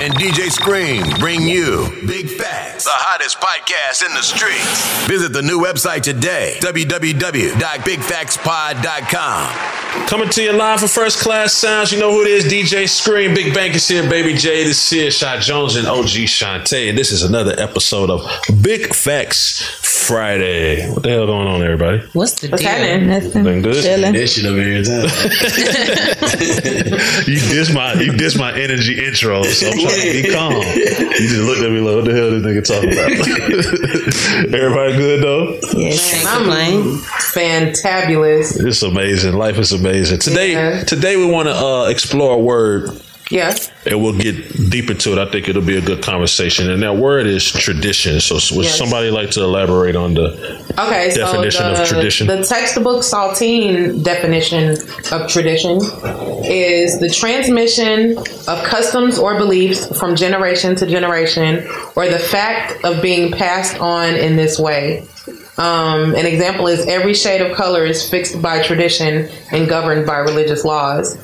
and DJ Scream bring you Big Facts, the hottest podcast in the streets. Visit the new website today, www.bigfactspod.com. Coming to you live for First Class Sounds. You know who it is, DJ Scream. Big Bank is here, Baby J. This is Shot Jones and OG Shantae. And this is another episode of Big Facts Friday. What the hell going on, everybody? What's the What's deal? happening? Nothing. Been good? Chilling. That shit over here. you diss my you diss my energy intro, so I'm trying to be calm. You just looked at me like, what the hell this nigga talking about? Everybody good though? Yes. I'm lame. Fantabulous. It's amazing. Life is amazing. Today, Yeah. today we want to uh, explore a word, Yes. and we'll get deep into it. I think it'll be a good conversation. And that word is tradition. So, would Yes. somebody like to elaborate on the Okay. definition so the, of tradition? The textbook Saltine definition of tradition is the transmission of customs or beliefs from generation to generation, or the fact of being passed on in this way. Um, an example is every shade of color is fixed by tradition and governed by religious laws.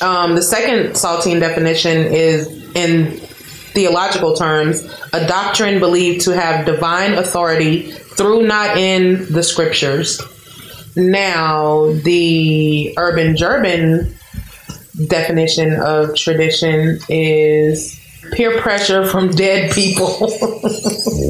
Um, the second Saltine definition is in theological terms, a doctrine believed to have divine authority through not in the scriptures. Now, the urban German definition of tradition is peer pressure from dead people.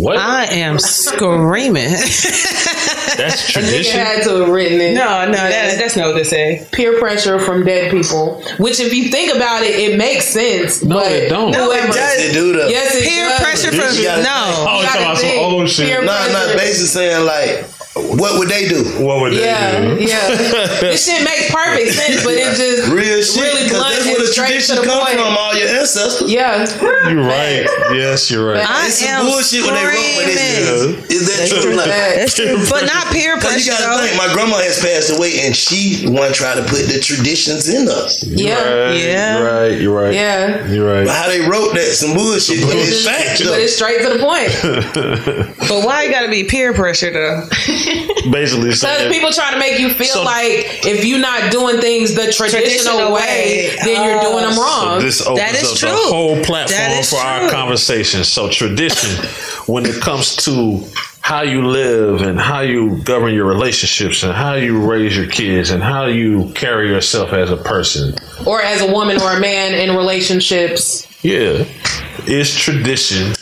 what? I am screaming. That's I think tradition. had to have written it. no, no, that, that's not what they say. peer pressure from dead people. Which, if you think about it, it makes sense. No, but it don't. No, it does. They do the Yes, it Peer does. pressure You from gotta- no. Oh, you talking about some old shit. Peer Nah, nah, pressure. basically saying like, what would they do? What would Yeah, they do? yeah. Yeah. This shit makes perfect sense, but it just Real shit, really because blunt that's where the tradition to the come from. All your ancestors. Yeah, You're right. Yes, you're right. I It's some am bullshit when they wrote, but screaming. it's, is that true? Like, That's true, but not peer pressure. Cause you gotta think, my grandma has passed away, and she want to try to put the traditions in us. yeah, Right, Yeah. You're right. You're right. yeah. You're But right. how they wrote that, some bullshit, but it's fact But though. it's straight to the point. But why you gotta be peer pressure though? basically Because saying people trying to make you feel So- like if you're not doing things the traditional, Traditional way, way. then you're doing them oh. So wrong. this opens That is up true. the whole platform is for our conversation. So tradition, when it comes to how you live and how you govern your relationships and how you raise your kids and how you carry yourself as a person, or as a woman or a man in relationships. yeah, is tradition.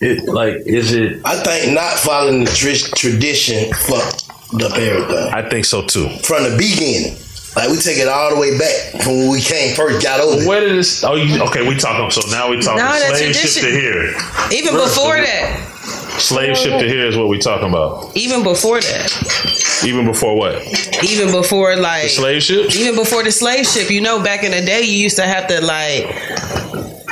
It like is it? I think not following the tr- tradition fucked up everything I think so too. from the beginning. Like we take it all the way back from when we came first got over. Where did this? Oh, you, okay. We talking. So now we talking No, that slave ship tradition- to here. Even before that. Slave ship to here is what we talking about. Even before that. Even before what? Even before like The slave ship. even before the slave ship, you know, back in the day, you used to have to like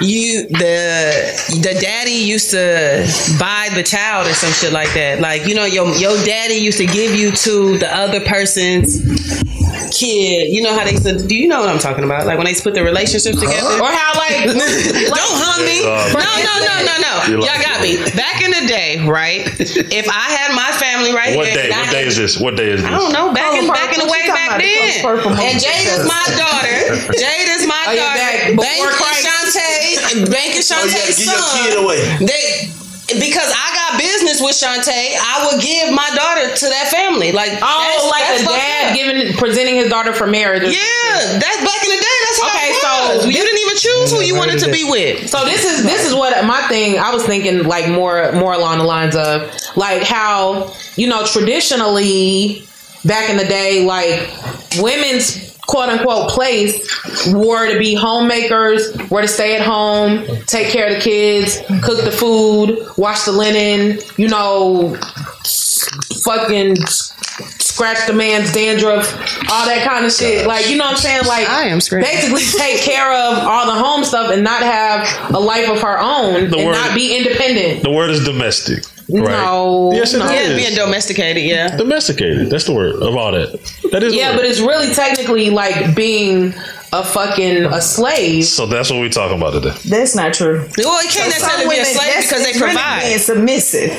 you the the daddy used to buy the child or some shit like that. Like you know, your your daddy used to give you to the other person's kid. You know how they used to. Do you know what I'm talking about? Like when they put the relationships together, Or how like don't hum me. Uh, No, no, no, no, no. You're Y'all got me. Back in the day, right? If I had my family right What here, day? and I What day had- is this? What day is this? I don't know. Back in Color back in the way back then. And Jade is my daughter. Jade is my Oh, daughter. Bank before and Shantae. Bank and Oh, you gotta Shantae's give your son. kid away. They because I got business with Shantae, I would give my daughter to that family. Like Oh, that's- like that's the fucked dad up. giving presenting his daughter for marriage. Yeah, that's back in the day. That's how Okay, it so was. you didn't even choose who you wanted to be with. So this is this is what my thing. I was thinking like more more along the lines of like how you know traditionally back in the day like women's quote unquote place were to be homemakers, were to stay at home, take care of the kids, cook the food, wash the linen, you know, fucking scratch the man's dandruff, all that kind of shit. Like, you know what I'm saying? Like, I am screaming. basically take care of all the home stuff and not have a life of her own The and word- not be independent. The word is domestic. Right? No, Yes, it no. Yeah, is. being domesticated. Yeah. Domesticated. That's the word of all that. That is. Yeah, but it's really technically like being a fucking a slave. So that's what we're talking about today. That's not true. Well, it can't necessarily be a slave that's- because they it's really provide. being submissive,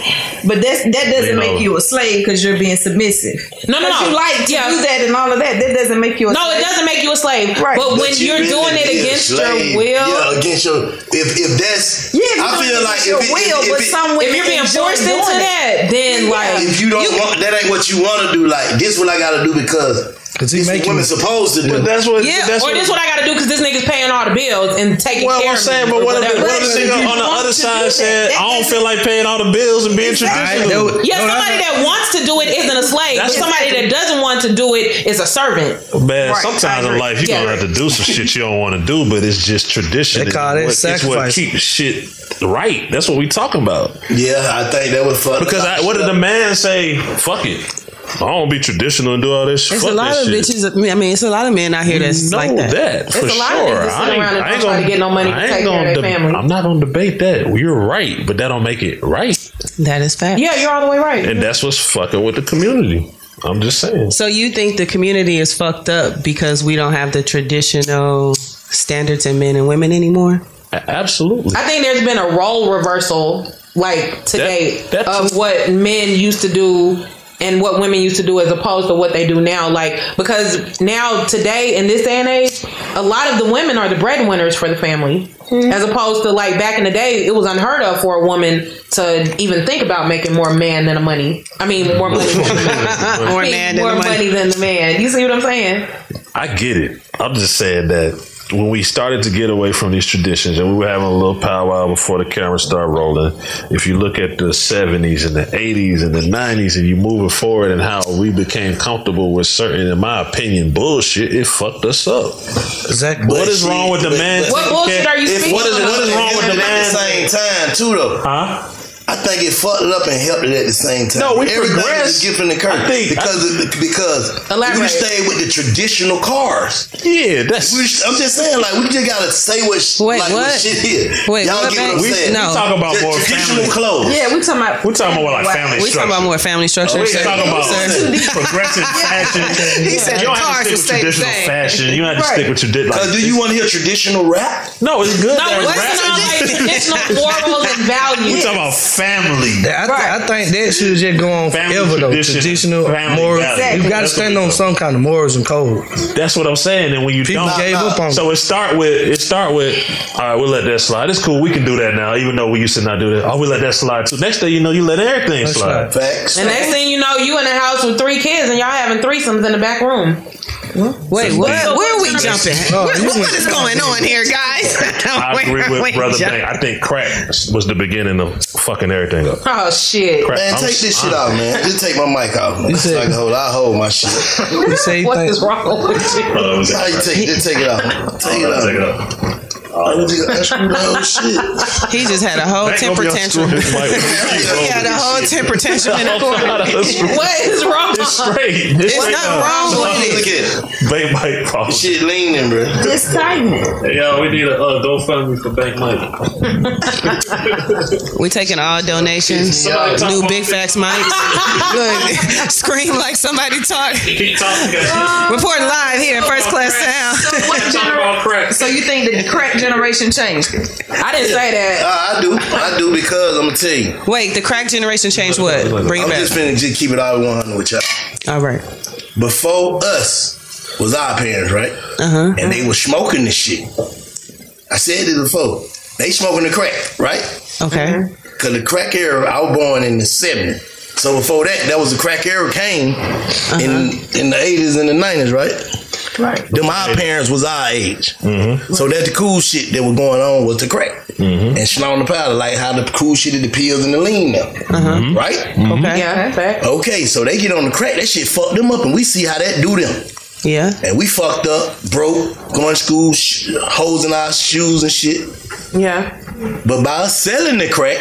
but that's, that doesn't You know. make you a slave because you're being submissive. No, no, 'Cause no. You like to Yeah. do that and all of that. That doesn't make you a No, slave. it doesn't make you a slave. Right. But, But when you you're really doing it be a against your will, Yeah, against your if if that's Yeah, if I feel like it your if, it- will, if, but if, it- some if you're being forced into doing that, then like if you don't want that ain't what you want to do. Like this, what I got to do because Because he this making women supposed to do. But that's what. Yeah, That's or what. this what I got to do because this nigga's paying all the bills and taking well, care I'm of saying, me. but or what if the, what if the nigga on the other side do said, that, "I don't feel like paying all the bills and being traditional"? Yeah, somebody that wants to do it isn't a slave, That's- but somebody that doesn't want to do it is a servant. Man, Right, sometimes in life you're Yeah. gonna have to do some shit you don't want to do, but it's just tradition. They call It's it what, it's what keeps shit right. That's what we talking about. Yeah, I think that would fuck. Because I, what did the man say? Fuck it. I don't be traditional and do all this. It's Fuck a lot of shit. bitches. I mean, it's a lot of men out here that's know like that. that, for There's a lot sure. of niggas I ain't- around and I ain't try to gonna- get no money I ain't take care of gonna their family. I'm not gonna debate that. You're right, but that don't make it right. That is fact. Yeah, you're all the way right. And that's what's fucking with the community. I'm just saying. So you think the community is fucked up because we don't have the traditional standards in men and women anymore? A- Absolutely. I think there's been a role reversal, like today, That- of what men used to do and what women used to do as opposed to what they do now. Like because now today in this day and age, a lot of the women are the breadwinners for the family. Mm-hmm. As opposed to like back in the day, it was unheard of for a woman to even think about making more man than a money. I mean, more money, than the man. More I mean, man than more the money. money than the man. You see what I'm saying? I get it. I'm just saying that when we started to get away from these traditions and we were having a little powwow before the camera started rolling, if you look at the 70s and the 80s and the 90s and you move it forward and how we became comfortable with certain, in my opinion, bullshit, it fucked us up. Exactly. What is wrong with the man? What bullshit are you It speaking What is, what is wrong with the At man? the same time, too, though. Huh? I think it fucked it up and helped it at the same time. No, we Everything progressed. is a gift and a curse. I think- because because Elaborate. we stayed with the traditional cars. Yeah, that's. We, I'm just saying, like we just gotta say what Wait, like what? shit is. Wait, Y'all what, get what I'm babe? saying? No. We talk about The more traditional family. clothes. Yeah, we talking about We're talking about like family We talking about more family structure. Oh, we sir. talking about Sir. progressive fashion. He said you don't the have to stick with will stay the traditional same. fashion. You don't have to Right. stick with traditional. Cause do you want to hear traditional rap? No, it's good. No, that what's rap- not like traditional morals and values? We talking about family. I, th- I think that should just go on forever though. Traditional family morals. values. You got to stand on some kind of morals and code. That's what I'm saying. And when you People don't, gave up on so it start with it start with all right. We'll let that slide. It's cool. We can do that now, even though we used to not do that. Oh, we let that slide too. Next day, you know, you let everything That's slide. Facts. And next thing you know, you in the house with three kids and y'all having threesomes in the back room. Wait, what? Where are we jumping? Oh, What, you what went- is going on here, guys? I agree with brother jumping? Bank. I think crack was the beginning of fucking everything up. Oh shit! Crack. Man, I'm- take this shit I'm- out, man. Just take my mic out. Man. You So said- I can hold. I hold my shit. You say What think is wrong with you? Brother, let me How you take? Just take it out. Take it out. Take it up. Oh, you just gotta screw the whole shit. He just had a whole Bank gonna temper tantrum. unscrewing his mic when he He had a whole shit. temper tantrum in the corner. What is wrong? It's straight. It's, There's straight nothing up. wrong with it. Bank mic problem. Shit leaning, bro. Just tighten it. Yo, we need a uh, GoFundMe for Bank mic. We taking all donations. Somebody New big facts mics. Look, scream like somebody talk. Keep talking, guys. Report live here, first class sound. So, what Talk so you think the crack generation changed? I didn't say that. Uh, I do. I do because I'm gonna tell you. Wait, the crack generation changed what? Bring I'm it just back. finna just keep it all 100 with y'all. All right. Before us was our parents, right? Uh huh. And they were smoking this shit. I said it before. They smoking the crack, right? Okay. Cause the crack era, I was born in the 70s. So before that, that was the crack era came in in the 80s and the 90s, right? Right. Them our parents was our age. Mm-hmm. So that the cool shit that was going on was the crack. Mm-hmm. And snorting the powder, like how the cool shit is the pills and the lean now. Mm-hmm. Right? Okay. Yeah, fact. Okay, so they get on the crack, that shit fucked them up, and we see how that do them. Yeah. And we fucked up, broke, going to school, sh- holes in our shoes and shit. Yeah. But by us selling the crack,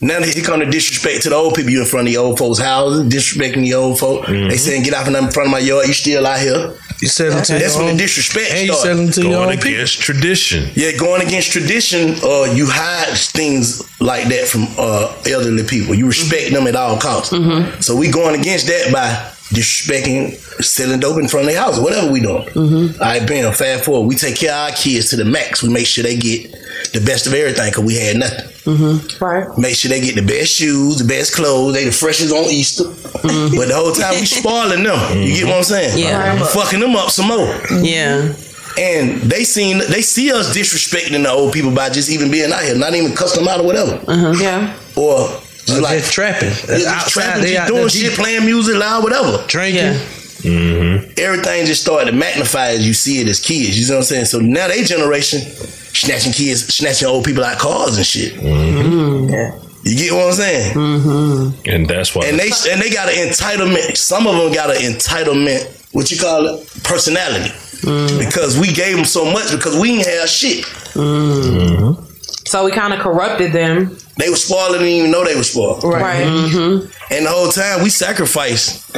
now here come the disrespect to the old people. You in front of the old folks' houses, disrespecting the old folk. They saying, get out from in front of my yard, you still out here. You selling to That's your when own, the disrespect and you started. selling to your Going own people. against tradition. Yeah, going against tradition, uh, you hide things like that from uh, elderly people. You respect them at all costs. So we going against that by disrespecting, selling dope in front of their house, whatever we doing. Mm-hmm. All right, bam, fast forward. We take care of our kids to the max. We make sure they get the best of everything because we had nothing. Mm-hmm. Right. Make sure they get the best shoes, the best clothes. They the freshest on Easter. Mm-hmm. But the whole time we spoiling them. You get what I'm saying? Yeah. We fucking them up some more. Yeah. And they seen they see us disrespecting the old people by just even being out here, not even cussing them out or whatever. Uh-huh. Yeah. Or just like just trapping. yeah, just Outside, trapping, they just out doing shit, deep. playing music loud, whatever. Drinking. Yeah. Mm-hmm. Everything just started to magnify as you see it as kids. You know what I'm saying? So now they generation snatching kids, snatching old people out cars and shit. Mm-hmm. You get what I'm saying? Mm-hmm. And that's why. And they and they got an entitlement. Some of them got an entitlement. What you call it? Personality. Because we gave them so much because we didn't have shit. So we kind of corrupted them. They were spoiled and didn't even know they were spoiled. Right. Mm-hmm. And the whole time we sacrificed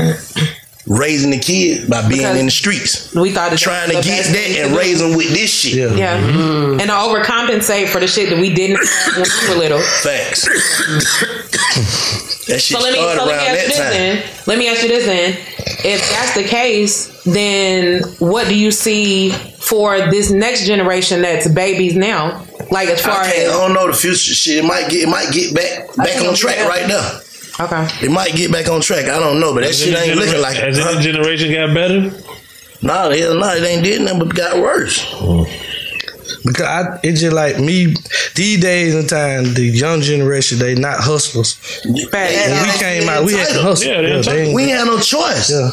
raising the kids by being Because in the streets. We thought that Trying to was the get that and raise them with this shit. Yeah. Yeah. Mm-hmm. Mm-hmm. And to overcompensate for the shit that we didn't have when we were little. Facts. that shit So let me, started so let me around ask you that this time. then. Let me ask you this then. If that's the case, then what do you see for this next generation that's babies now? Like as far I, can't, I don't know the future shit. It might get it might get back back on track right now. Okay, It might get back on track. I don't know, but that Has shit ain't genera- looking like it. Has it. any generation got better? Nah, hell no, it ain't did nothing but got worse. Hmm. Because I, it's just like me, these days and time, the young generation, they not hustlers. Facts. When we came out, we had to hustle. Yeah, they Yeah, ain't- We ain't had no choice. yeah.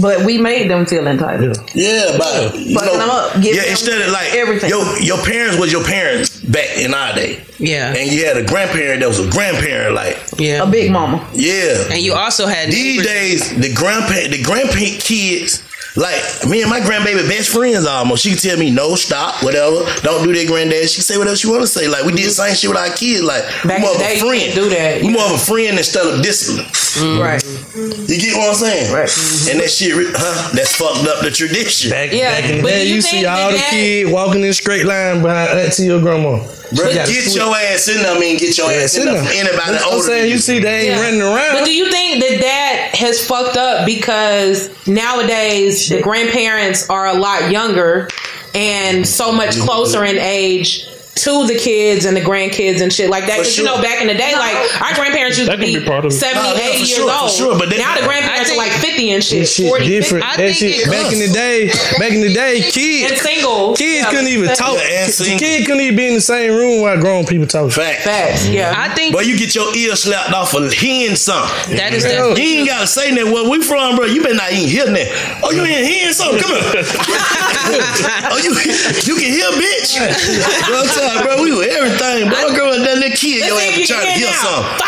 But we made them feel entitled. Yeah, but you Fucking them up, know, giving yeah. them Instead of like everything. your your parents was your parents back in our day, Yeah. and you had a grandparent that was a grandparent. Like, Yeah. A big mama. yeah. And you also had These neighbors- days, the grandpa, the grandparent kids, like me and my grandbaby best friends almost. She can tell me no, stop, whatever. Don't do that, granddad. She say whatever she want to say. Like we did the same shit with our kids. Like Back we more of a day, friend. couldn't do that. We more of a friend instead of discipline. Mm-hmm. Right. You get what I'm saying? Right. Mm-hmm. And that shit, huh? That's fucked up the tradition. Back, Yeah, back in the day, you you see all the that- kids walking in straight line behind uh, auntie your grandma. Bro, You gotta get switch. your ass in there. I mean, get your Yeah, ass in sit there. down. For anybody That's what I'm older saying. You see, they ain't Yeah. running around. But do you think that that has fucked up because nowadays the grandparents are a lot younger and so much closer in age to the kids and the grandkids and shit like that. For Because you know, back in the day, like our grandparents used That to can be, be part of it. 70, Nah, yeah, 80 for years sure, for old. sure, but they- now the grandparents I are like 50 and shit. That shit 40, different. I That think shit back in the day. Back in the day, kids And single. Kids Yeah. couldn't even talk. Yeah. Kids couldn't even be in the same room while grown people talk. Fact. Facts, yeah. Mm-hmm. I think But you get your ear slapped off for hearing something. that is Yeah. definitely You ain't gotta say that. Where we from, bro? You better not even hear that. Oh, you ain't hearing something? Come on. oh, you you can hear, bitch. Bro, I'm telling you, bro, we were everything. Bro, I girl, that little kid, your ass trying to hear something.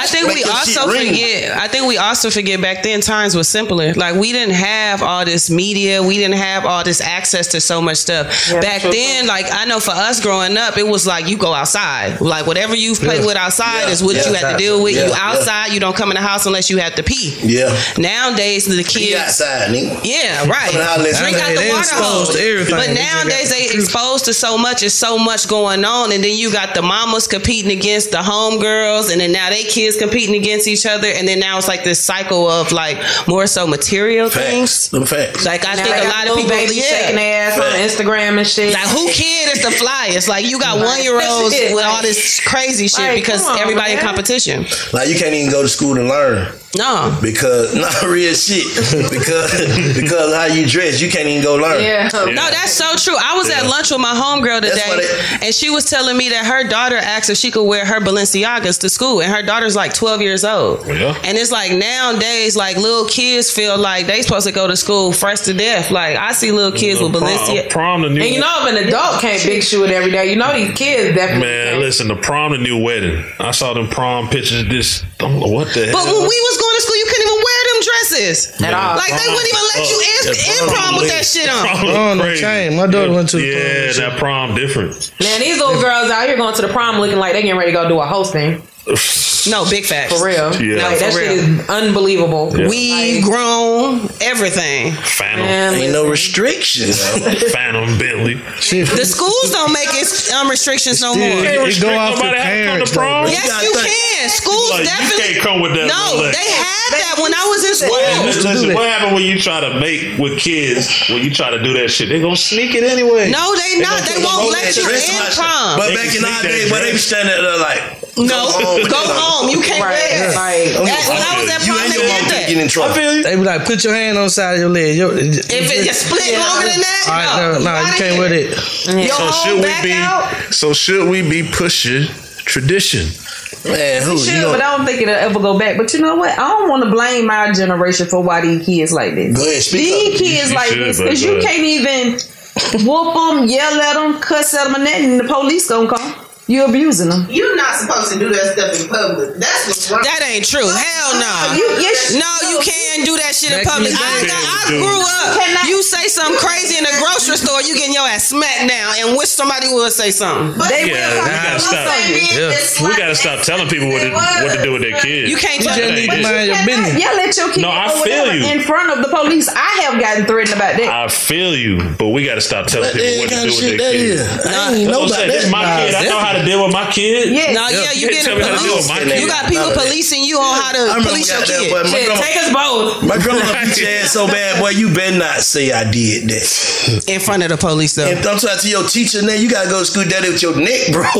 I think we also forget. I think we also forget back then times were simpler. Like we didn't have all this media. We didn't have all this access to so much stuff. back then, like I know for us growing up, it was like you go outside. Like whatever you play Yeah. with outside Yeah. is what Yeah. you had to deal with. Yeah. You Yeah. outside, you don't come in the house unless you have to pee. Yeah. Nowadays, the He kids. outside, nigga. Yeah, right. Come and holler at Drink out the water hose. But nowadays they exposed to so much. It's so much going on, and then you got the mamas competing against the homegirls, and then now they kids competing against each other, and then now it's like this cycle of like more so material things. Facts. Them facts. Like I Now think a lot of people, babies yeah. shaking their ass on Instagram and shit. Like who kid is the flyest? Like you got one year olds with all this crazy shit like, because on, everybody in competition. Like you can't even go to school to learn. No. Because not real shit. because because how you dress, you can't even go learn. yeah. No, that's so true. I was at lunch with my homegirl That's why today, and she was telling me that her daughter asked if she could wear her Balenciagas to school, and her daughter's like 12 years old. Yeah. And it's like nowadays, like little kids feel like they supposed to go to school fresh to death. Like I see little kids with prom, Balenciaga. prom the new. And you know, if an adult can't big shoe it every day, you know these kids definitely. Man, can't. listen, the prom, the new wedding. I saw them prom pictures. This, don't know what the But hell. when we was going to school, you couldn't even wear them dresses At all. Like they wouldn't even let you in, Yeah, in prom with that shit on. Prom Oh, no shame. My daughter went to the prom Yeah, that prom different. Man, these little girls out here going to the prom looking like they getting ready to go do a hosting. No, big facts. For real. Yeah. Like, that For shit is unbelievable. Yeah. We grown, everything. Phantom, Man, Ain't no restrictions. Phantom Bentley. The schools don't make its um, restrictions no Still, more. it, it go restrict off the nobody how to come to prom? Yes, gotta you can. Schools Like, you definitely. can't come with that No, they had that when I was in What school. happened, listen, what happened when you try to make with kids? When you try to do that shit, they gonna sneak it anyway. No, they not. They won't let you in prom. But back in our day, but they be standing there like, No, with go home. You can't Right. wear. Like, That- when I was at You prom, they did could get that. in trouble. They be like, put your hand on the side of your leg. Your, If it just split longer than that, All right, no, no, no, you outta can't here. wear that. Your So whole should we be? out. So should we be pushing tradition? Man, who? Should, You but I don't think it'll ever go back. But you know what? I don't want to blame my generation for why these kids like this. Go ahead, speak these up. kids You like should, this because you can't even whoop them, yell at them, cuss at them, and that, and the police gonna come. You abusing them. You're not supposed to do that stuff in public. That's what's wrong. That ain't true. Hell no. You, yes, No, you can't do that shit in public. the I, day, I grew up. Cannot- You say something crazy in a grocery store, you getting your ass smacked down, and wish somebody would say something. But they Yeah, will we come gotta and stop. say you. We gotta stop telling people what to, what to do with their kids. You can't You tell just me. need to mind your business. Y'all let your kids No, I feel you. in front of the police. I have gotten threatened about that. I feel you, but we gotta stop telling That people what to do with their kids. I ain't even know about saying. This my kid. I know how to deal with my kid. Yeah. No, yeah, you You get tell to deal with my police. kid. You got people policing you on how I to remember police your goddamn, kid. boy, my grandma- take us both. My grandma beat your ass so bad, boy. You better not say I did that. In front of the police, though. If I'm talking to your teacher now, you gotta go to school daddy with your neck, bro.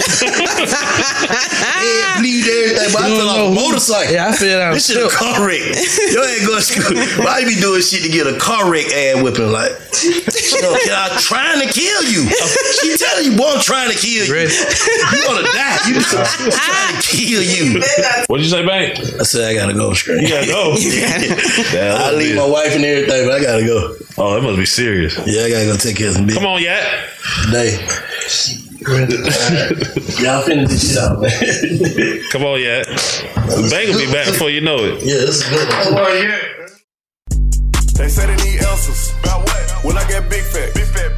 Head bleed everything. But I You fell off a motorcycle. Yeah, I feel that. This shit a car wreck. Yo ain't going to school. Why you be doing shit to get a car wreck ass whipping? Like, you know, I'm trying to kill you. She telling you, boy, I'm trying to kill you. Ready? You gonna die. You I'm trying to kill you. What'd you say, Bank? I said I gotta go straight. You gotta go. Damn, I leave my wife and everything, but I gotta go. Oh, that must be serious. Yeah, I gotta go take care of some business Come on, Yat. today. Y'all finish this shit out, man. Come on, Yat. Bank will be back before you know it. Yeah, this is good. Come on, yeah. They say they need answers. About what? When I get. Big fat, big fat.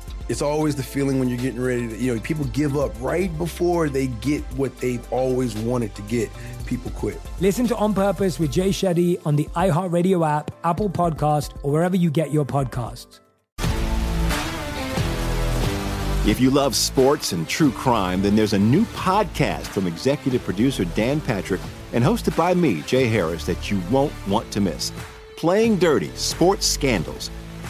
It's always the feeling when you're getting ready to, you know, people give up right before they get what they've always wanted to get. People quit. Listen to On Purpose with Jay Shetty on the iHeartRadio app, Apple Podcast, or wherever you get your podcasts. If you love sports and true crime, then there's a new podcast from executive producer Dan Patrick and hosted by me, Jay Harris, that you won't want to miss. Playing Dirty Sports Scandals.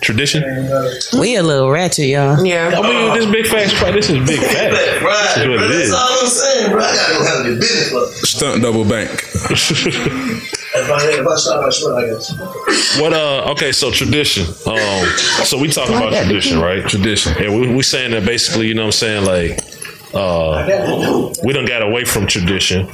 tradition. We a little ratchet, y'all. Yeah. I mean, this big facts. This is big facts. This is what it is. I'm saying, bro. I gotta go handle your business, bro. Stunt double bank. If I, if I start my sweat, I guess. What uh okay, so tradition. Um so we talk about tradition, right? Tradition. And we we saying that basically, you know what I'm saying, like uh we don't got away from tradition.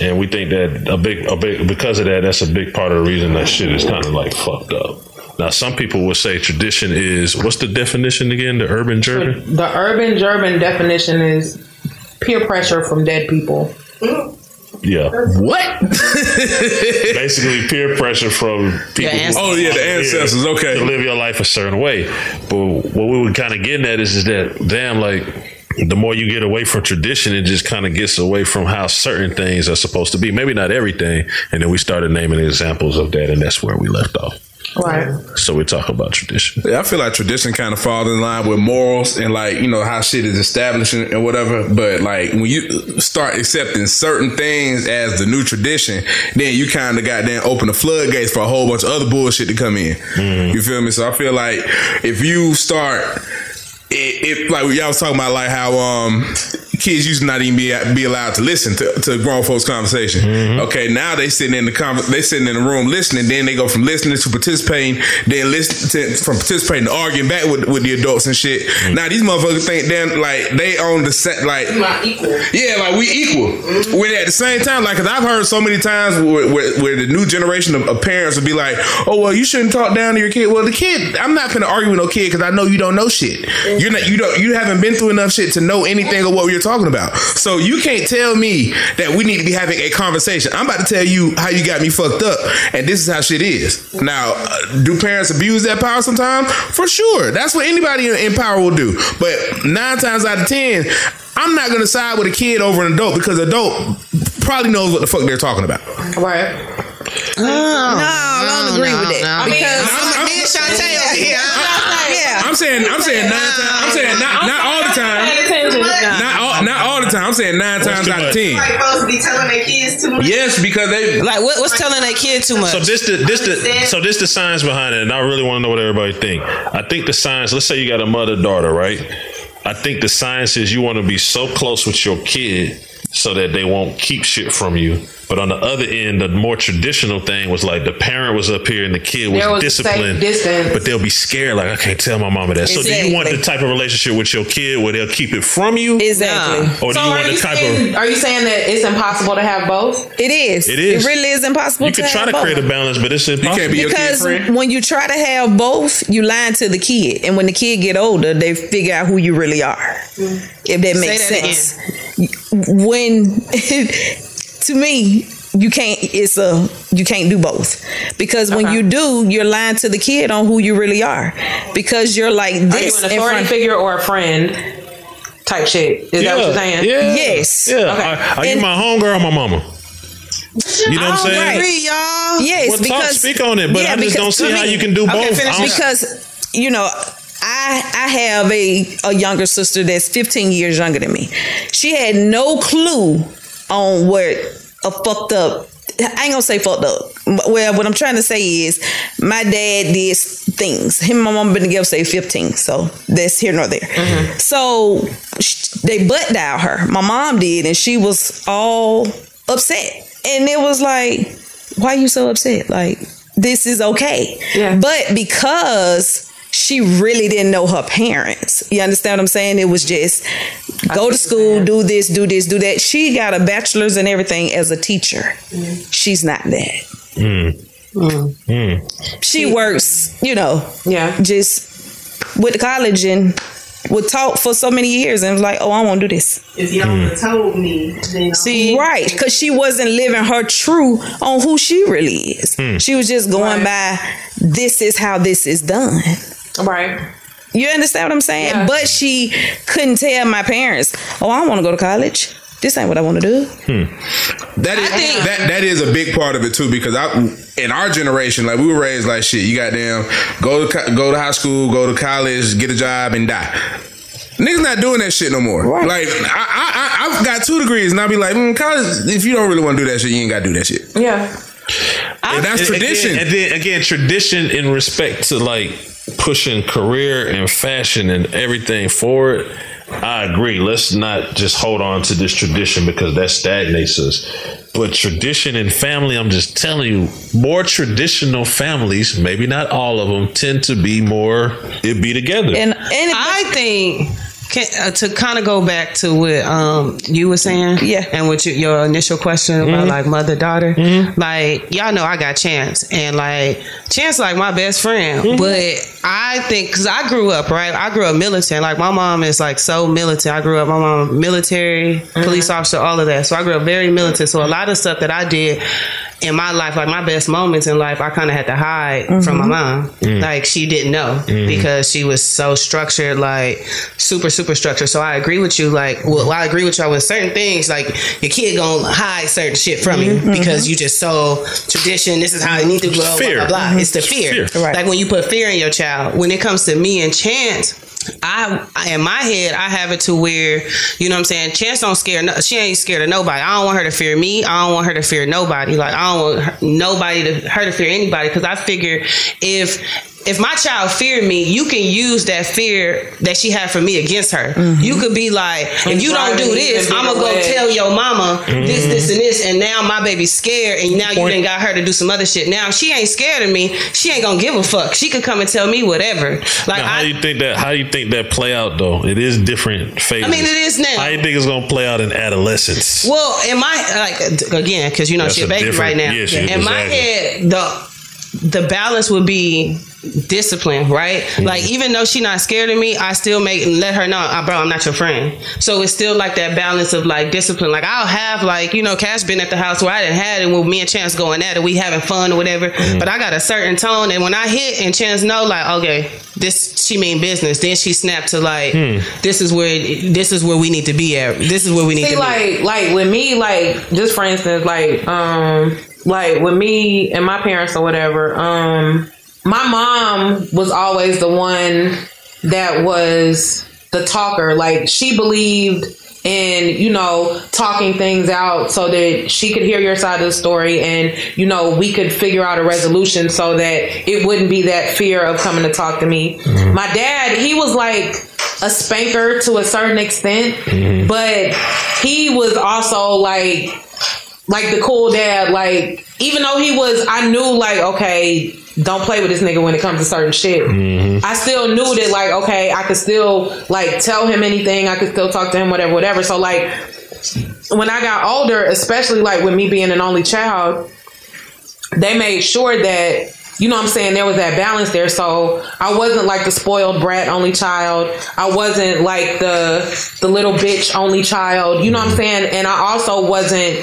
And we think that a big a big because of that, that's a big part of the reason that shit is kind of like fucked up. Now some people would say tradition is what's the definition again? The urban German? The urban German definition is peer pressure from dead people. Yeah. What? Basically, peer pressure from people. who- Oh, yeah, the ancestors, okay. To live your life a certain way. But what we were kind of getting at is, is that, damn, like, the more you get away from tradition, it just kind of gets away from how certain things are supposed to be. Maybe not everything. And then we started naming examples of that, and that's where we left off. Right. So we talk about tradition. Yeah, I feel like tradition kind of falls in line with morals and like you know how shit is established and and whatever. But like when you start accepting certain things as the new tradition, then you kind of got then open the floodgates for a whole bunch of other bullshit to come in. You feel me? So I feel like if you start, it, it like y'all was talking about like how um kids used to not even be be allowed to listen to, to grown folks conversation. Mm-hmm. Okay, now they sitting in the con- they sitting in the room listening. Then they go from listening to participating, then listen to from participating to arguing back with, with the adults and shit. Mm-hmm. Now these motherfuckers think then like they own the set like equal. yeah, like we equal. Mm-hmm. When at the same time, like, cause I've heard so many times where, where, where the new generation of, of parents will be like, "Oh well, you shouldn't talk down to your kid." Well, the kid, I'm not gonna argue with no kid because I know you don't know shit. You're not, you don't, you haven't been through enough shit to know anything of what we're talking about. So you can't tell me that we need to be having a conversation. I'm about to tell you how you got me fucked up, and this is how shit is. Now, uh, do parents abuse that power sometimes? For sure. That's what anybody in, in power will do. But nine times out of ten. I'm not gonna side with a kid over an adult because adult probably knows what the fuck they're talking about. Right. no, I don't agree with that. because I'm- me and Shantae over here. yeah. I'm saying, I'm saying nine times. I'm saying not, not all the time. Not all, not all the time. I'm saying nine times out of ten. supposed to be telling their kids too Yes, because they like what, what's telling their kid too much. So this the this the so this the science behind it, and I really want to know what everybody think. I think the science. Let's say you got a mother daughter, right? I think the science is you want to be so close with your kid so that they won't keep shit from you. But on the other end, the more traditional thing was like the parent was up here and the kid was, was disciplined, but they'll be scared. Like I can't tell my mama that. So do you want the type of relationship with your kid where they'll keep it from you? Exactly. Or do so you want the you type saying, of Are you saying that it's impossible to have both? It is. It is. It really is impossible you to can try have to both. create a balance, but it's impossible. because when you try to have both, you lying to the kid, and when the kid get older, they figure out who you really are. Mm. If that Say makes that sense. When to me, you can't. It's a you can't do both because when you do, you're lying to the kid on who you really are because you're like Are you this an in authority figure or a friend type shit? Is that what you're saying? Yeah. Yes. Yeah. Okay. Are, are you my homegirl or my mama? You know what I'm saying? agree, y'all. Yes, Well, talk- because speak on it, but I just don't see how you can do both. Because you know, I I have a a younger sister that's 15 years younger than me. She had no clue on what a fucked up. I ain't gonna say fucked up. Well, what I'm trying to say is, my dad did things. Him and my mom been together say 15, so that's here nor there. Mm-hmm. So sh- they butt dialed her. My mom did, and she was all upset. And it was like, why are you so upset? Like, this is okay. Yeah. But because she really didn't know her parents, you understand what I'm saying? It was just go to school, do this, do this, do that. She got a bachelor's and everything as a teacher. She's not that. Mm. Mm. She works, you know, yeah, just with the college and was taught for so many years and was like, oh, I want to do this. If y'all would have told me, then See, right, because she wasn't living her true on who she really is. Hmm. She was just going by, this is how this is done. Right. You understand what I'm saying? But she couldn't tell my parents, oh, I want to go to college. This ain't what I want to do. That is that that is a big part of it too because I in our generation like we were raised like shit. You got damn go to go to high school, go to college, get a job, and die. Niggas not doing that shit no more. Like I, I, I, I've got two degrees, and I'll be like, mm, college. If you don't really want to do that shit, you ain't got to do that shit. Yeah. And that's And tradition. Again, and then again, tradition in respect to like pushing career and fashion and everything forward. I agree. Let's not just hold on to this tradition because that stagnates us. But tradition and family, I'm just telling you, more traditional families, maybe not all of them, tend to be more it be together. And, and I think Can, uh, to kind of go back to what um, you were saying, yeah, and what you, your initial question about Mhm. like mother daughter, like y'all know I got Chance, and like Chance like my best friend, but I think because I grew up right, I grew up militant. Like my mom is like so militant. I grew up, my mom military, police officer, all of that. So I grew up very militant. So a lot of stuff that I did in my life, like my best moments in life, I kind of had to hide from my Mhm. mom. Mm. Like she didn't know Mhm. because she was so structured, like super, super structured. So I agree with you. Like, well, I agree with y'all with certain things. Like your kid gonna hide certain shit from you Mhm. because you just so tradition. This is how it need to go. Blah, Fear. blah, blah. Mhm. It's the fear. Fear. Right. Like when you put fear in your child. When it comes to me and Chance. I in my head I have it to where you know what I'm saying Chance don't scare no, she ain't scared of nobody I don't want her to fear me I don't want her to fear nobody like I don't want her, nobody to her to fear anybody because I figure if if my child feared me you can use that fear that she had for me against her you could be like if you don't do this I'm gonna go wedge. tell your mama this Mhm. this and this and now my baby's scared and now you done got her to do some other shit now she ain't scared of me she ain't gonna give a fuck she could come and tell me whatever like now, how I do you think that? How do you think that play out though? It is different phases. I mean, it is now. How do you think it's gonna play out in adolescence? Well, in my like again, because you know That's she's a a baby right now. yeah, she- in my head, the the balance would be discipline, right? Mm-hmm. Like even though she not scared of me, I still make let her know, "Ah, bro, I'm not your friend. So it's still like that balance of like discipline. Like I'll have like you know, Cash been at the house where I didn't had it with me and Chance going at it, we having fun or whatever. Mm-hmm. But I got a certain tone, and when I hit and Chance know, like okay, this she mean business. Then she snapped to like, Hmm. this is where this is where we need to be at. This is where we need See, to be. like, like with me, like, just for instance, like, um, like with me and my parents or whatever, um, my mom was always the one that was the talker. Like, she believed in, you know, talking things out so that she could hear your side of the story and, you know, we could figure out a resolution so that it wouldn't be that fear of coming to talk to me. Mm-hmm. My dad, he was like, a spanker to a certain extent, mm-hmm. but he was also like like the cool dad. Like even though he was, I knew like okay, don't play with this nigga when it comes to certain shit. Mm-hmm. I still knew that like okay, I could still like tell him anything. I could still talk to him, whatever, whatever. So like when I got older, especially like with me being an only child, they made sure that you know what I'm saying there was that balance there. So I wasn't like the spoiled brat only child. I wasn't like the the little bitch only child. You know what I'm saying? And I also wasn't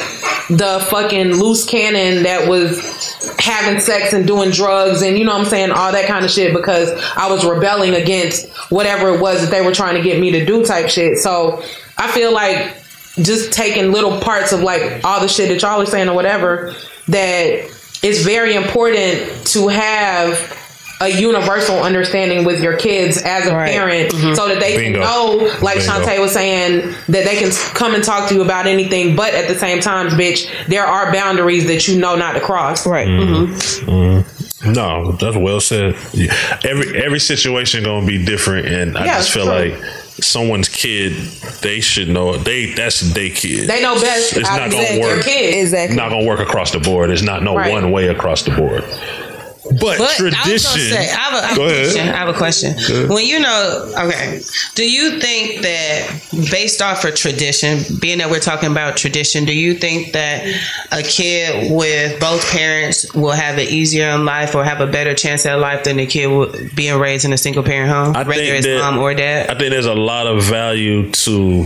the fucking loose cannon that was having sex and doing drugs and you know what I'm saying all that kind of shit because I was rebelling against whatever it was that they were trying to get me to do type shit. So I feel like just taking little parts of like all the shit that y'all are saying or whatever that it's very important to have a universal understanding with your kids as a parent mm-hmm. so that they Bingo. can know like Bingo. Shantae was saying that they can come and talk to you about anything but at the same time bitch there are boundaries that you know not to cross right Mm-hmm. mm-hmm. mm-hmm. No, that's well said. Every every situation gonna be different, and I Yeah, just feel true. like someone's kid, they should know they that's their kid. they know best It's not gonna protect their work. exactly Not gonna work across the board. It's not no Right. one way across the board. But, But I was gonna say, I have a, I have a question. I have a question. When you know, okay, do you think that based off of tradition, being that we're talking about tradition, do you think that a kid with both parents will have it easier in life or have a better chance at life than a kid being raised in a single parent home, I whether it's that- mom or dad? I think there's a lot of value to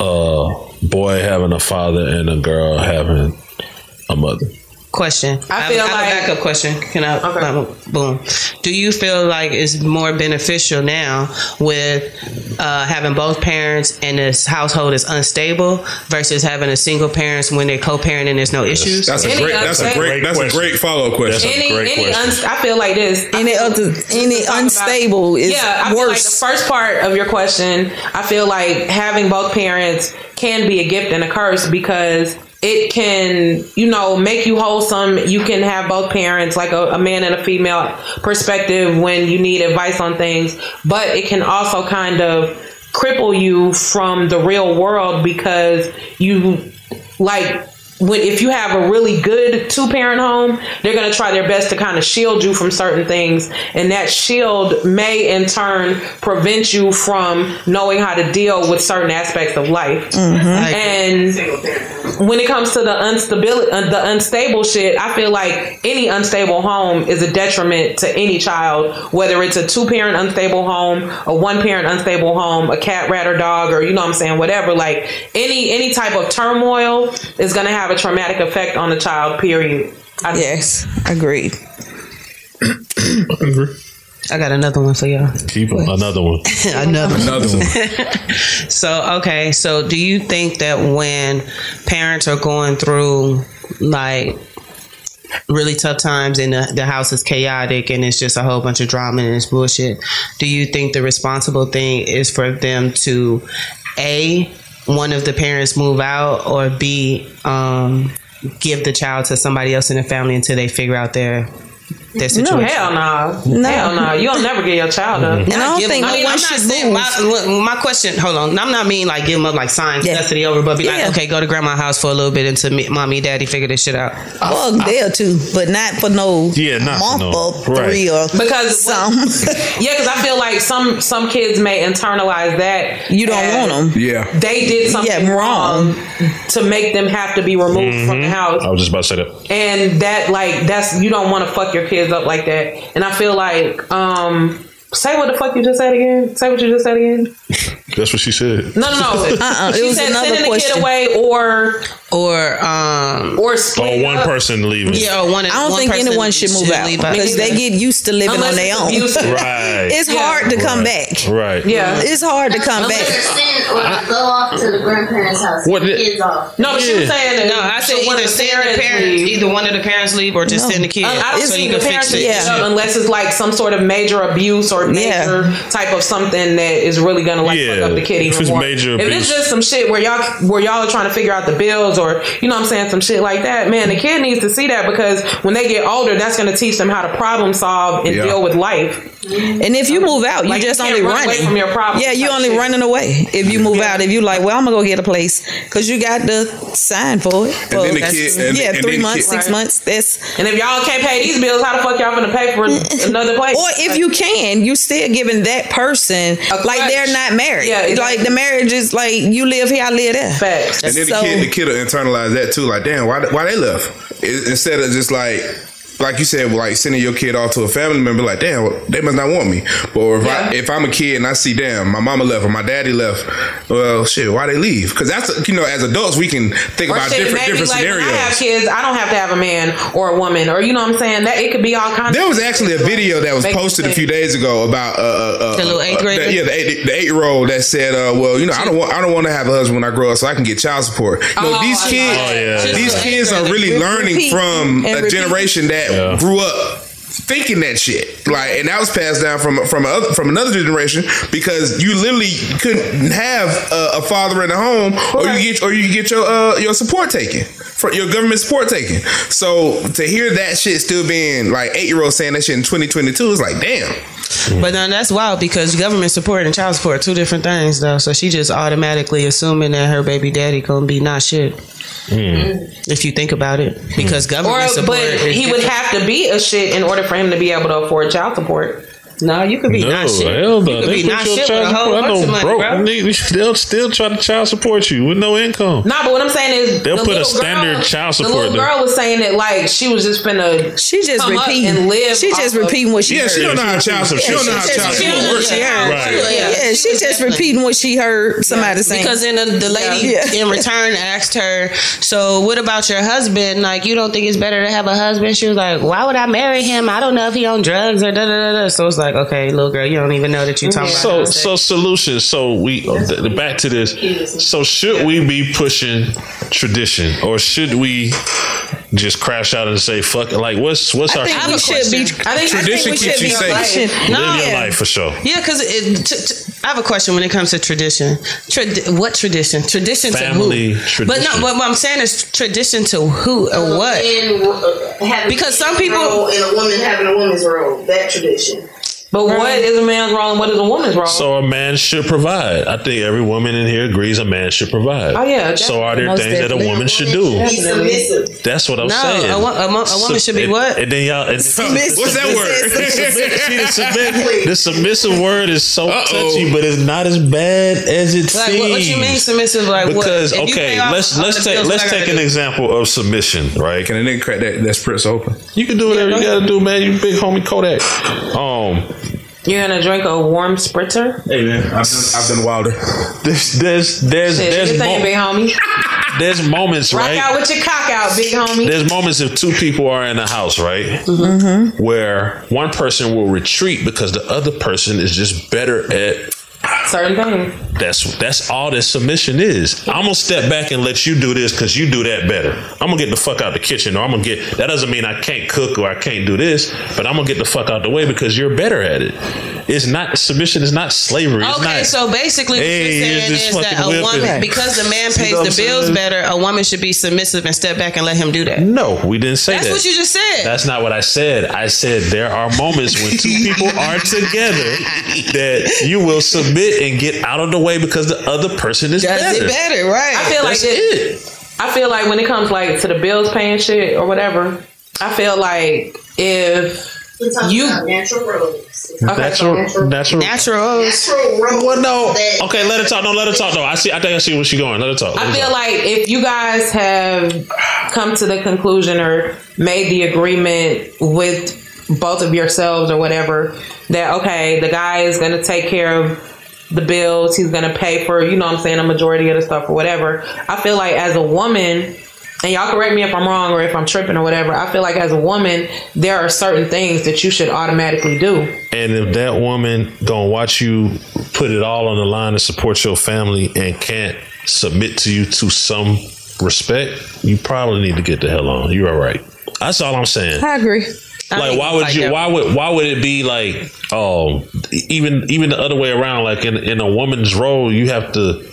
a boy having a father and a girl having a mother. Question. I have- feel I have like- a backup question. Can I? um, boom. Do you feel like it's more beneficial now with uh, having both parents and this household is unstable versus having a single parents when they're co-parenting? There's no issues. That's a great. That's a great. That's a great follow up question. any, any uns- I feel like this. Any other any unstable is worse. yeah, I feel like the first part of your question, I feel like having both parents can be a gift and a curse because it can, you know, make you wholesome. You can have both parents, like a, a man and a female perspective when you need advice on things, but it can also kind of cripple you from the real world because you like when if you have a really good two parent home, they're going to try their best to kind of shield you from certain things, and that shield may in turn prevent you from knowing how to deal with certain aspects of life. And when it comes to the unstability, uh, the unstable shit, I feel like any unstable home is a detriment to any child, whether it's a two parent unstable home, a one parent unstable home, a cat, rat, or dog, or you know what I'm saying, whatever. Like any any type of turmoil is going to have a traumatic effect on the child. Period. yes, agreed. I got another one for y'all. Keep 'em. another one. another Another one. so okay, so do you think that when parents are going through like really tough times and the, the house is chaotic and it's just a whole bunch of drama and it's bullshit, do you think the responsible thing is for them to a one of the parents move out or b um, give the child to somebody else in the family until they figure out their their No, hell no. No. Hell no. You'll never get your child up. And I don't think them- I no mean, one I'm not should saying move. my, my question. Hold on, I'm not mean like give them up like sign Yeah. custody over, but be Yeah. like, okay, go to grandma's house for a little bit until me, mommy, daddy figure this shit out. Well, uh, there too, but not for no Yeah, not for month no- or right. three or because some. yeah, because I feel like some some kids may internalize that you don't want them. Yeah. They did something Yeah, wrong. wrong to make them have to be removed from the mm-hmm. house. I was just about to say that. and that like that's you don't want to fuck your kids up like that. And i feel like um say what the fuck you just said again say what you just said again That's what she said. no no no Uh-uh, she it was said another sending the kid away or Or um, or Or split one up. person leaving. yeah, or one. I don't one think anyone should move out because they get used to living Unless on their it's own. abusive. Right. It's Yeah. hard to come Right. back. Right. yeah It's hard to come back. Send or go off to the grandparents' house. What What did- kids off. no but she was saying that No, I said so one either of the send the parents parents, leave. either one of the parents leave, or just No. send the kid I, I don't so see you the can parents fix it. unless it's like some sort of major abuse or major type of something that is really gonna like Yeah. fuck up the kid even If it's more. major if abuse. it's just some shit where y'all where y'all are trying to figure out the bills or you know what I'm saying some shit like that, man, the kid needs to see that because when they get older, that's gonna teach them how to problem solve and Yeah. deal with life. And if you move out, you Like, just can't only run away running. from your problem. yeah, you only shit. running away if you move out. If you like, well, I'm gonna go get a place because you got the sign for it. And then the kid- and- yeah, and three then the months, kid- six Right. months. That's And if y'all can't pay these bills, how the fuck y'all gonna pay for another place? or if you can, you still giving that person like they're not married. Yeah, exactly. like the marriage is like you live here, I live there. Facts. And then So- the kid, the kid will internalize that too. Like, damn, why, why they left? I- Instead of just like, like you said, like sending your kid off to a family member, like, damn, they must not want me. But if, I, if I'm a kid and I see, damn, my mama left or my daddy left, well, shit, why they leave? Because that's, you know, as adults, we can think Or about shit, different maybe different like scenarios. when I have kids, I don't have to have a man or a woman, or you know what I'm saying. That it could be all kinds. There was actually a video that was posted a few days ago about uh, uh, uh, The little eighth uh, grader? that- yeah, the eight, the eight year old that said, uh, "Well, you know, I don't want I don't want to have a husband when I grow up, so I can get child support." You know, Oh, these kids, Oh, yeah. these kids are really learning Repeat from a repeat. generation that Yeah. grew up thinking that shit. Like and that was passed down from from a, from another generation because you literally couldn't have a, a father in the home or you get or you get your uh, your support taken for your government support taken so to hear that shit still being like eight year olds saying that shit in 2022 is like damn But then that's wild because government support and child support are two different things though. So she just automatically assuming that her baby daddy gonna be not shit. Hmm. If you think about it, because hmm. government Or, support, but is he would have to be a shit in order for him to be able to afford child support. No, you could be No, not shit. hell no. You could They be not your shit with a whole support. I bunch of know money, broke. bro. niggas, They'll still try to child support you with no income. Nah, but what I'm saying is They'll the put a little standard girl, child The support little there. girl was saying that like she was just gonna She just come up repeating and live. She just repeating what she heard. yeah heard. she don't know how child support she don't know how she child support she works just Yeah, yeah, she just repeating what she heard somebody saying. Because then the, the lady in return asked her, "So what about your husband? Like, you don't think it's better to have a husband?" She was like, "Why would I marry him? I don't know if he on drugs or da da da da." So it's like, okay, little girl, you don't even know that you talking So about. so so solutions. So we th- back to this. So should we be pushing tradition or should we just crash out and say fuck? Like what's what's I our think we should be. I think Tradition we keeps should you be safe. pushing- No. live your Yeah. life for sure. Yeah, because t- t- I have a question when it comes to tradition. Trad- what tradition? Tradition Family to who? tradition. But no, but what I'm saying is tradition to who or what? And, uh, Because some people- in a woman having a woman's role. That tradition. But what is a man's role and what is a woman's role? So a man should provide. I think every woman in here agrees a man should provide. Oh, yeah, So are there definitely. things that a woman should do? Submissive. That's what I'm No, saying. a wo- a mo- a woman should be what? And then y'all. And Submissive. What's that word? The, submit, the submissive word is so touchy, but it's not as bad as it Like, seems. what, what you mean submissive? Like Because what? If okay, let's all let's take let's take an do? example of submission, right? Can a nigga crack that that spritz open? You can do whatever you gotta do, man. You big homie Kodak. Um, You're gonna drink a warm spritzer? Hey man, I've done, I've done wilder. There's there's there's Shit, there's, you think, mo- big homie? there's moments, Rock right? out with your cock out, big homie. There's moments if two people are in a house, right? Mm-hmm. Where one person will retreat because the other person is just better at certain things. That's that's all that submission is. I'm gonna step back and let you do this because you do that better. I'm gonna get the fuck out of the kitchen, or I'm gonna get. That doesn't mean I can't cook or I can't do this, but I'm gonna get the fuck out of the way because you're better at it. It's not submission. is not slavery. It's Okay, not, so basically what Hey, you're saying this is that a woman, and- because the man pays the bills saying? better, a woman should be submissive and step back and let him do that. No, we didn't say That's that. what you just said. That's not what I said. I said there are moments when two people are together that you will submit and get out of the way because the other person is Does better. it better, right? I feel like That's this, I feel like when it comes like to the bills paying shit or whatever, I feel like if you natural roads. Natural, natural, natural roads. Well, no. Okay, let her talk. No, let her talk. No, I see. I think I see where she's going. Let her talk. Let I feel talk. like if you guys have come to the conclusion or made the agreement with both of yourselves or whatever that okay, the guy is going to take care of the bills, he's going to pay for, you know what I'm saying, a majority of the stuff or whatever. I feel like as a woman, and y'all correct me if I'm wrong or if I'm tripping or whatever, I feel like as a woman, there are certain things that you should automatically do. And if that woman gonna watch you put it all on the line to support your family and can't submit to you to some respect, you probably need to get the hell on. You're all right. That's all I'm saying. I agree. Like why would you why would why would it be like oh even even the other way around like in in a woman's role you have to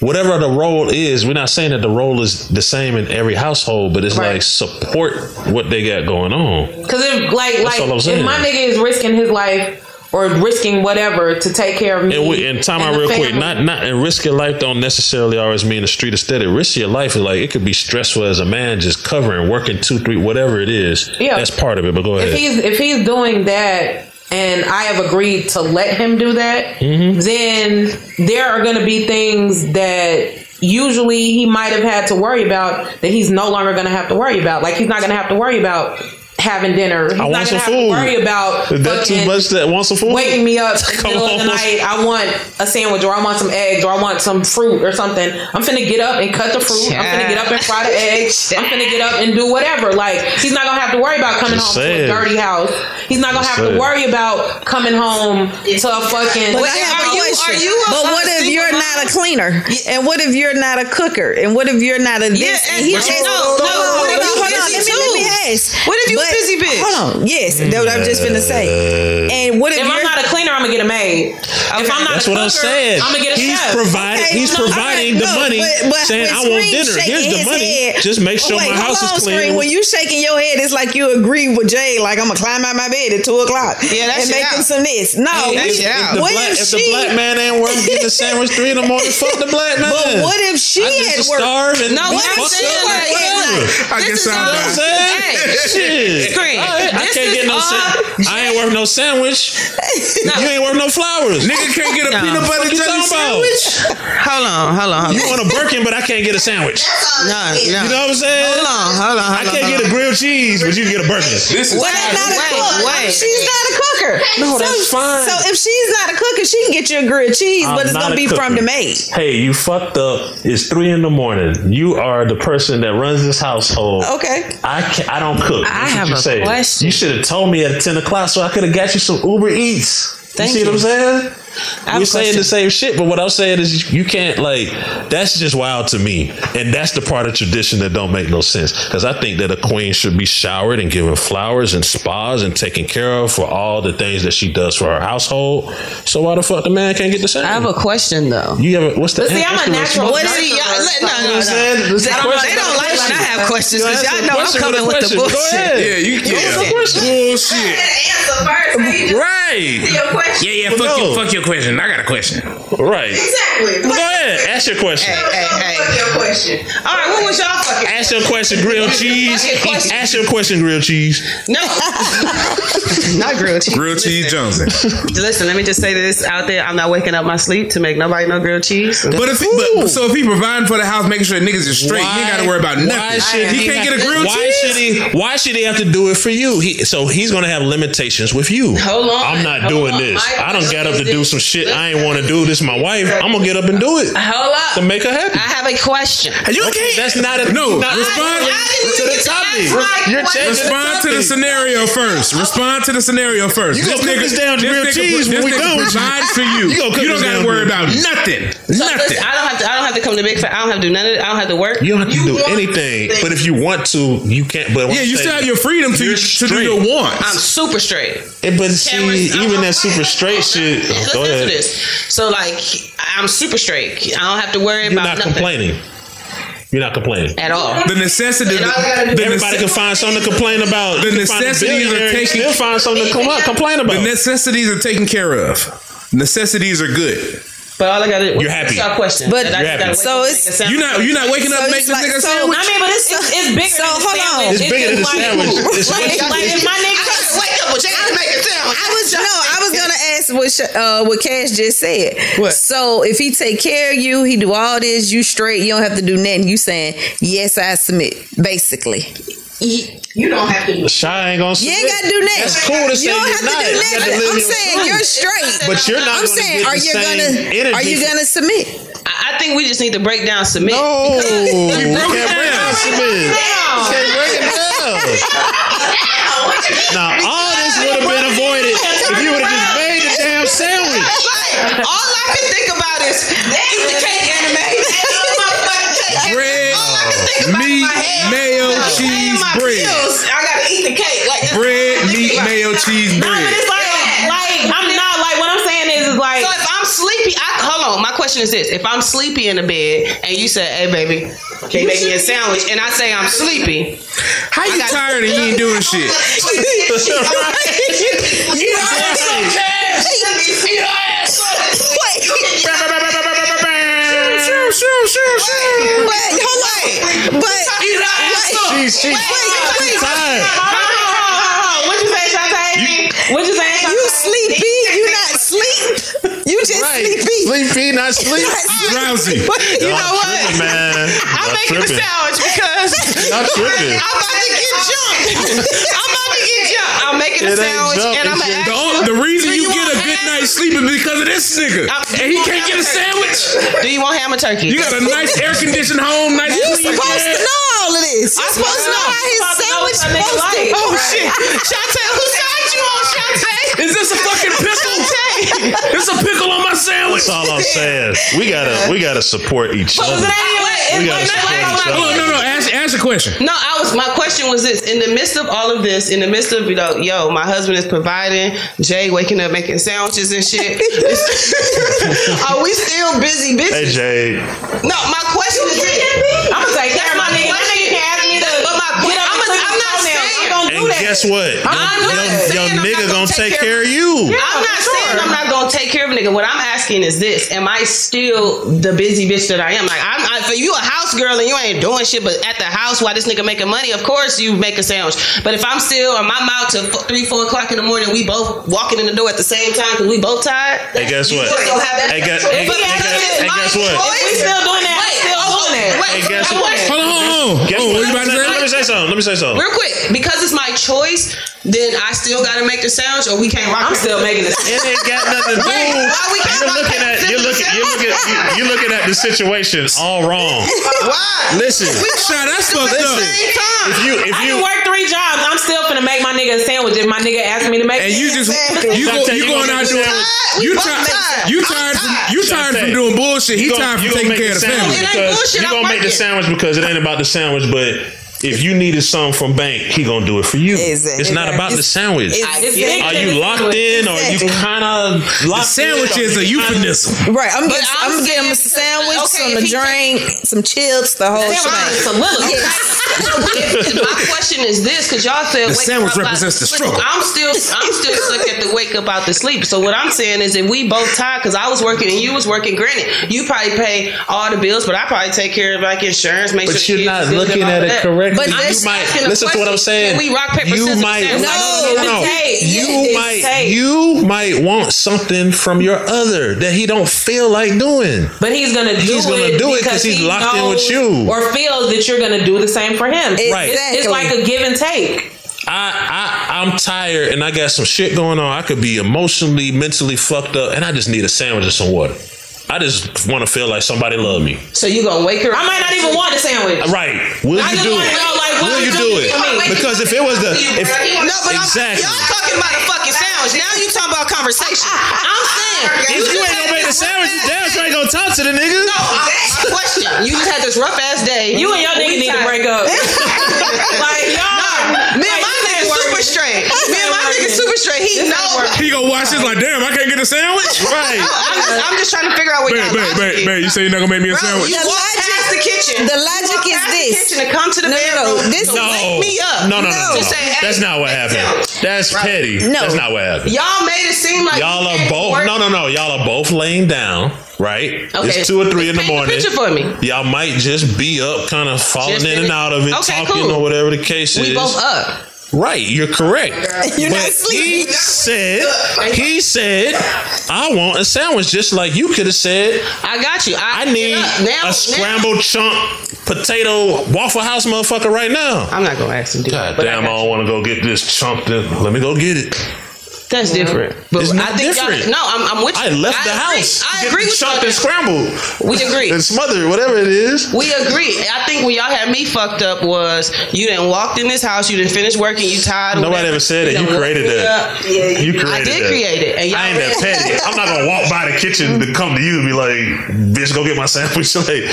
whatever the role is we're not saying that the role is the same in every household but it's like support what they got going on. Because if like That's like if my nigga is risking his life or risking whatever to take care of me, and, we, and time out the real quick not not and risk your life don't necessarily always mean a street aesthetic risk your life is like it could be stressful as a man just covering working two three whatever it is Yeah. that's part of it but go ahead if he's if he's doing that and I have agreed to let him do that, Mm-hmm. then there are going to be things that usually he might have had to worry about that he's no longer going to have to worry about. Like he's not going to have to worry about having dinner. He's I not want going some to have food. to worry about Is that too much that want some food waking me up in the Come middle of the night. I want a sandwich or I want some eggs or I want some fruit or something. I'm finna get up and cut the fruit. I'm finna get up and fry the eggs. I'm finna get up and do whatever. Like he's not gonna have to worry about coming Just home to a dirty house. He's not gonna Just have to worry about coming home to a fucking. But I have a question. but what if you're not a cleaner? And what if you're not a cooker? And what if you're not a this? Yeah, and he but just, you- no, hold no, on, what hold if on, you hold on. busy Let me, let me too? ask. What if you a But- busy bitch? Hold on. Yes, that's what I'm just finna say. And what if, If I'm not a cleaner, I'm gonna get a maid. If I'm not That's a what I'm saying. I'm gonna get a He's chef. providing. he's no, providing all the no, money, but- but saying, "I want dinner. Here's the money. head- Just make sure Wait, my house on, is clean." Scream. When you shaking your head, it's like you agree with Jay. Like I'm gonna climb out my bed at two o'clock. Yeah, that and shit make him some this. No, Hey, that we- If the, black, if if she? the black man ain't worth getting a sandwich three in the morning, fuck the black man. But what if she I had just work? starve No, what I'm fucked saying, like. I This guess is I'm all- You know what I'm saying? Hey, Shit. Scream. I, I can't get no all- sandwich. I ain't worth no sandwich. You ain't worth no flowers. Nigga can't get a No. peanut butter What jelly talking about? sandwich. Hold on, hold on, hold You want a Birkin, but I can't get a sandwich. No, no. You know what I'm saying? Hold on, hold on, hold I can't hold get on. a grilled cheese, but you can get a Birkin. This is Well, that's not a Wait, cook. wait. She's not a cooker. No, so, that's fine. So if she's not a cooker, she can get you a grilled cheese, I'm but it's gonna be cooker. from the maid. Hey, you fucked up. It's three in the morning. You are the person that runs this household. Okay. I can I don't cook. I That's what have you a say. question. You should have told me at ten o'clock so I could have got you some Uber Eats. Thank you see you. what I'm saying? Have We're saying question. the same shit, but what I'm saying is you can't like. That's just wild to me, and that's the part of tradition that don't make no sense. Because I think that a queen should be showered and given flowers and spas and taken care of for all the things that she does for her household. So why the fuck the man can't get the same? I have a question though. You have a, what's the? But see, I'm a natural? What is he- y'all- let- no, You no, I'm no. saying? They don't- question. they don't like when I have questions because y'all know I'm coming with the question. Go bullshit. ahead. Yeah, you Go yeah. with the question. Bullshit. Right. Yeah, yeah. Fuck, Go. your, fuck your question. I got a question. Right. Exactly. Well, go ahead. Ask your question. Hey, hey, hey. your question. All right, what was y'all fucking? Ask your question, grilled cheese. Question. Ask your question, grilled cheese. No, not grilled cheese. Grilled cheese Johnson. Listen, let me just say this out there. I'm not waking up my sleep to make nobody know grilled cheese. But if he, but, so if he providing for the house, making sure niggas is straight, he ain't got to worry about Why nothing. should he, can't get a grilled why cheese. Should he, why should he have to do it for you? He, so he's gonna have limitations with you. Hold on, I'm not hold doing on. this. My I don't get up to do is some shit I ain't want to do. This is my wife. I'm gonna get up and do it Hold up. to make her happy. I have a question. You Okay, can't. That's not a No, not respond to the topic. You're question. changing Respond to the scenario first. Respond to the scenario first. You gonna cook this down to grilled nigga, cheese this when we nigga done with for you. You You don't gotta worry to- about nothing. So Nothing. listen, I don't have to. I don't have to come to big fat. I don't have to do none of it. I don't have to work. You don't have to do anything, but if you want to, you can't. But Yeah, you still have your freedom to, to do your wants. I'm super straight. Eh, But see, Cameras, I'm even that super straight shit. Go answer this. So like, I'm super straight. I don't have to worry You're about not nothing complaining. You're not complaining. at all. The necessity. And all I gotta do- the Everybody nece- can find something to complain about. The You can find a necessities are billionaire and taken- find something to com- complain The necessities are taken care of. Necessities are good. But all I got to You're happy. What's your question? But- You're happy. So it's- make a sound. You not you not waking up So to make it's this like- nigga a so- sandwich. I mean, but it's it's, it's bigger So, than hold on. sandwich. It's bigger than just the sandwich. It's Like, what- like if my nigga wake up, but you gotta make a sandwich. I was no, I was gonna ask what uh, what Cash just said. What? So if he take care of you, he do all this, you straight, you don't have to do nothing. You saying yes, I submit, basically. You don't have to do. Shy ain't gonna. You ain't got to do nothing. That's cool to say You don't you're have not. do You got to nothing. I'm saying truth. you're straight. But you're not I'm gonna saying, get are you gonna energy are you gonna submit? I I think we just need to break down submit. No, you because- can't break down submit. You can't break it down. Now all this would have been avoided if you would have just question is this: If I'm sleepy in the bed and you say, "Hey, baby, can you make me a sandwich?" and I say I'm sleepy, How you got- tired and you ain't doing shit? Sure, sure, sure, sure. But hold on. But She's she's she's tired. What sleepy? Sleepy, not sleep. Drowsy. you know what? Tripping, man. I'm Y'all making a sandwich because Y'all tripping. I'm about to get jumped. I'm about to get jumped. I'm making a It ain't sandwich jump, and I'm it's gonna just- The, ask the reason you, you get a good ham? night's sleep is because of this nigga. Uh, and he can't get a sandwich. Do you want ham or turkey? You got a nice air conditioned home, nice You clean supposed to know all of this. You I'm supposed to know how his supposed to know sandwich what supposed to. like. Oh shit, Shantae, whose side you on, Shantae? Is this a fucking pickle? It's a pickle on my sandwich. That's all I'm saying. We gotta we gotta support each But other. was it We gotta support each other. Hold on, no, no. Ask, ask a question. No, I was. My question was this: in the midst of all of this, in the midst of you know, yo, my husband is providing, Jay waking up making sandwiches and shit. Are we still busy? Busy? Hey Jay, No, my question guess what? I'm Your, saying your nigga gonna gonna take take care care of you. I'm not saying I'm not gonna take care of nigga. What I'm asking is this: Am I still the busy bitch that I am? Like, I'm I, if you a house girl and you ain't doing shit, but at the house while this nigga making money, of course you make a sandwich. But if I'm still, or I'm out till f- three, four o'clock in the morning, we both walking in the door at the same time because we both tired. Hey, guess what? You still have that- Hey, guess, But hey, guess- hey, guess what? If we still doing that, Wait, still doing that. Wait, Hey, guess I want- Hold on, hold on. Guess Oh, what you about to say? Let me say something. Let me say something. Real quick, because it's my choice, then I still gotta make the sandwich, or we can't rock. I'm still making the sandwich. It ain't got nothing to do. Wait, why we You're looking at you're looking you're looking you- you're looking at the situation all wrong. Why? Listen, Shot, that's fucked up. same time. if you if I you can work three jobs. I'm still gonna make my nigga a sandwich if my nigga asks me to make And it. you just you Shot, go, you you gonna out make doing you We tired you tired. tired from you tired from doing bullshit. He tired from taking care of the family. It ain't bullshit, I'm gonna make the sandwich because it ain't about the sandwich, but if you needed something from bank, he gonna do it for you. Exactly. It's not about the sandwich. It's- It's Are you locked in or you kind of The locked sandwich in? is a euphemism. Right, I'm, But getting, I'm I'm getting him a sandwich, okay, some if a he drink, some chips, the whole thing. fine. shebang. Soliloquy. If- my question is this, because y'all said The sandwich represents the sleep. struggle. I'm still, I'm still stuck at the wake up out the sleep. So what I'm saying is, if we both tired, because I was working and you was working. Granted, you probably pay all the bills, but I probably take care of like insurance, make But sure. you're not looking at it that. Correctly. But you might asking a listen to what I'm saying. Can we rock paper you scissors? might? No, no, no, no. You might tape. you might want something from your other that he don't feel like doing. But he's gonna do He's it. gonna do it 'cause because he's he locked in with you. or feels that you're gonna do the same for him. Right. It's, it's like a give and take. I, I I'm tired and I got some shit going on. I could be emotionally, mentally fucked up, and I just need a sandwich and some water. I just want to feel like somebody love me. So you gonna wake her? I might not even want a sandwich. Right? Will I you do it? know, like, what Will you you do it? do for? Because if it was the if no, but exactly. I'm, y'all talking about a fucking sandwich. Now you talking about conversation. I'm saying If you ain't gonna make the sandwich, you damn sure ain't gonna talk to the nigga. No, I, question. You just had this rough ass day. You and your nigga need to break up. like y'all. Me and my nigga super straight. Me and my nigga super straight. He knows. He gonna watch this like, damn, I can't get a sandwich. Right. I'm just, I'm just trying to figure out what babe, y'all babe, babe, babe, you say you're not gonna make me a Bro, sandwich? you The walk logic- past the kitchen. the logic is this. The kitchen to come to the No, no, no, this- to No. wake me up. No, no, no, no. To say, hey, That's not what happened. That's Right. petty. No. That's not what happened. Y'all made it seem like Y'all are both work- no no no. Y'all are both laying down, right? Okay. It's two or three in the Paint the morning. picture for me. Y'all might just be up, kind of falling Just in in and out of it, Okay, talking cool. or whatever the case We is. We both up. Right, you're correct. You're but not he said, he said, I want a sandwich, just like you could have said. I got you. I, I need Now- now- a scrambled chunk potato Waffle House motherfucker right now. I'm not gonna ask him. To do God that, but damn, I, don't want to go get this chunk. Then let me go get it. That's different. But It's not I think y'all- different. No, I'm, I'm with you. I left the agree. house. to I get agree the with chunk y'all. and scrambled. We agree. and smothered, whatever it is. We agree. I think when y'all had me fucked up was you didn't walked in this house, you didn't finish working, you tired. or Nobody whatever. ever said that. You done woke created me that. up. You created I did that. create it. And y'all I ain't that petty. I'm not gonna walk by the kitchen to come to you and be like, "Bitch, go get my sandwich." Like,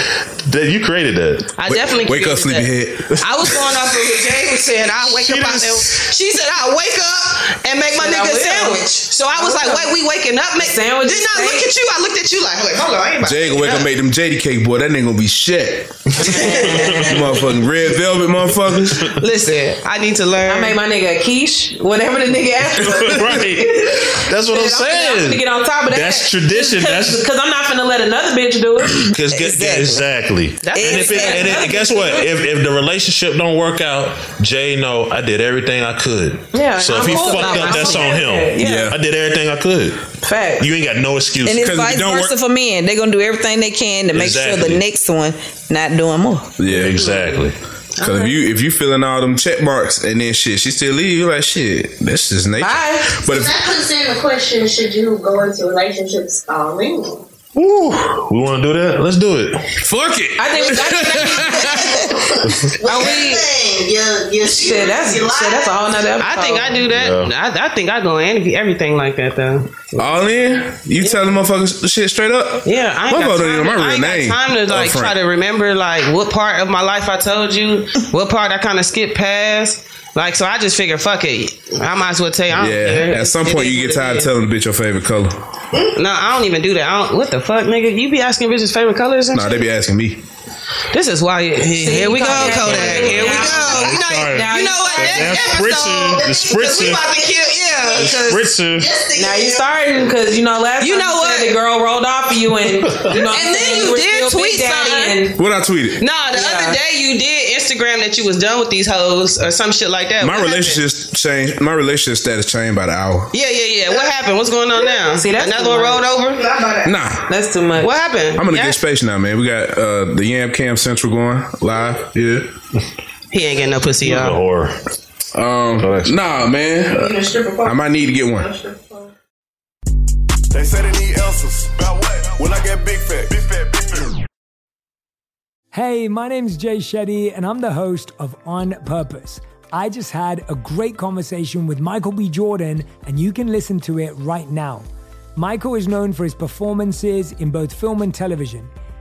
that you created that. I definitely Wake up, created sleepyhead. that. I was going off of what Jay was saying. I wake She up out just- there. She said I wake up and make my Said I nigga a will. sandwich. So I was I like, will. wait, we waking up? Make, Sandwich Didn't I look at you? I looked at you like, wait, hold on, I ain't about Jay gonna wake up, make them JD cake, boy. That ain't gonna be shit. motherfucking red velvet, motherfuckers. Listen, I need to learn. I made my nigga a quiche, whatever the nigga asked for. right. That's what I'm I'm saying. gonna get on top of that. That's tradition. That's because I'm not gonna let another bitch do it. Because exactly. That's and if it, and it, guess what? If if the relationship don't work out, Jay know I did everything I could. Yeah, So if I'm he cool fucked up, that's on him. With it. Yeah. I did everything I could. Fact. You ain't got no excuse. And it's 'Cause if vice don't versa work- for men. They're gonna do everything they can to make sure the next one not doing more. Yeah, exactly. Cause if you if you filling all them check marks and then shit, she still leave. You like shit. That's just nature. Bye. But if That puts in the question: Should you go into relationships uh, all in? Woo. We want to do that? Let's do it. fuck it. I think. I Are we? You, you, Shit, that's shit. That's a whole nother. Episode. I think I do that. I, I think I go in everything like that though. all in, you telling motherfuckers the shit straight up. Yeah, I ain't, got time, even know my I ain't name. got time to like up try to remember like what part of my life I told you, what part I kind of skipped past. Like, so I just figure, fuck it. I might as well tell you. I. Yeah, at some point you get tired of telling the bitch your favorite color. No, I don't even do that. I don't, what the fuck, nigga? You be asking bitches favorite colors and Nah, they be asking me. This is why. Here, here we go, Kodak. Kodak. Here we go. You know, Sorry. you know what? That Next spritzer, the episode, 'cause we spritzer. about to kill. Yeah, The 'cause- spritzer. Now you starting because you know last You time know what? the girl rolled off of you and you know And then you were did still tweet something. What I tweeted? No, the other day you did Instagram that you was done with these hoes or some shit like that. My What relationship changed. My relationship status changed by the hour. Yeah, yeah, yeah. What happened? What's going on now? See, that's another one rolled over. Nah, That's too much. What happened? I'm in a Yeah. good space now, man. We got uh, the Yam Cam Central going live. Yeah. He ain't getting no pussy, y'all. Or Um, nah, man. I might need to get one. They say they need answers. About what? When I get big fat. Big fat, big fat. Hey, my name's Jay Shetty, and I'm the host of On Purpose. I just had a great conversation with Michael B. Jordan, and you can listen to it right now. Michael is known for his performances in both film and television.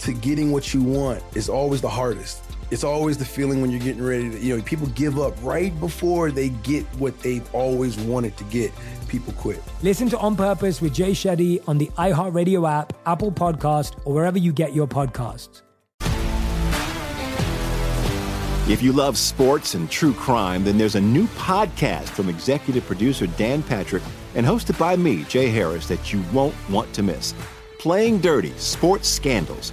to getting what you want is always the hardest. It's always the feeling when you're getting ready to, you know, people give up right before they get what they've always wanted to get. People quit. Listen to On Purpose with Jay Shetty on the iHeartRadio app, Apple Podcast, or wherever you get your podcasts. If you love sports and true crime, then there's a new podcast from executive producer Dan Patrick and hosted by me, Jay Harris, that you won't want to miss. Playing Dirty Sports Scandals.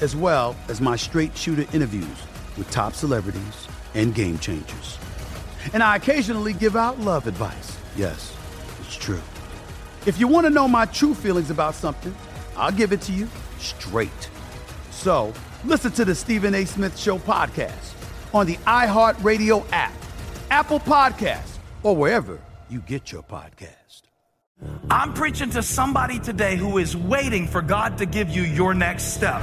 as well as my straight shooter interviews with top celebrities and game changers. And I occasionally give out love advice. Yes, it's true. If you want to know my true feelings about something, I'll give it to you straight. So listen to the Stephen A. Smith Show podcast on the iHeartRadio app, Apple Podcasts, or wherever you get your podcast. I'm preaching to somebody today who is waiting for God to give you your next step.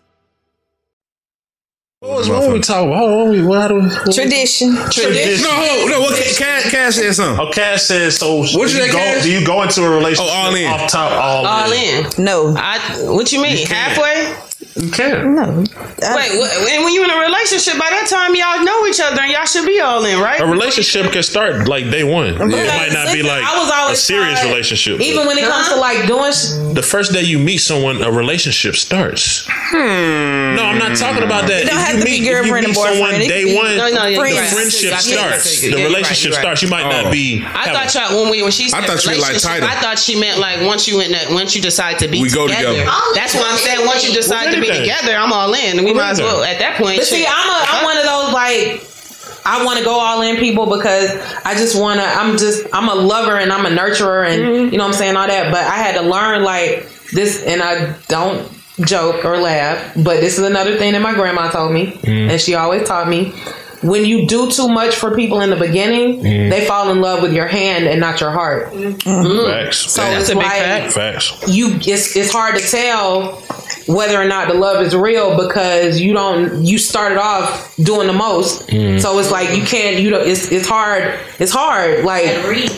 What was what we talking about? What we, what, what, Tradition. Tradition. No, no. What Cash, Cash said something. Oh, Cash says so. What do you you say, go? Cash? Do you go into a relationship? Oh, all in. Off top, all, All in. in. No. I. What you mean? You. Halfway? You can't. No. Wait, wh- and when you're in a relationship, by that time y'all know each other and y'all should be all in, right? A relationship can start like day one. It might not be like I was a serious taught, relationship. Even when it comes to like doing, sh- the first day you meet someone, a relationship starts. Hmm. No, I'm not talking about that. It don't If have you to be meet, if you girlfriend meet and boyfriend. someone day be- one, No, no, you're the right. friendship I starts. Yeah, The you're relationship right. starts. You might Oh. not be. I have thought y'all when we when she said I thought you like relationship, title. I thought she meant like once you in that once you decide to be We go together. together. That's what I'm saying. Once you decide to be together, I'm all in. We might as well at that point. but see. I'm a, I'm one of those like. I want to go all in people because I just want to. I'm just. I'm a lover and I'm a nurturer and mm-hmm. you know what I'm saying all that. But I had to learn like this, and I don't joke or laugh. But this is another thing that my grandma told me, mm. and she always taught me. When you do too much for people in the beginning, mm. they fall in love with your hand and not your heart. Facts. So Facts. it's like Facts. you it's it's hard to tell whether or not the love is real because you don't you started off doing the most Mm. so it's like you can't you know it's it's hard it's hard like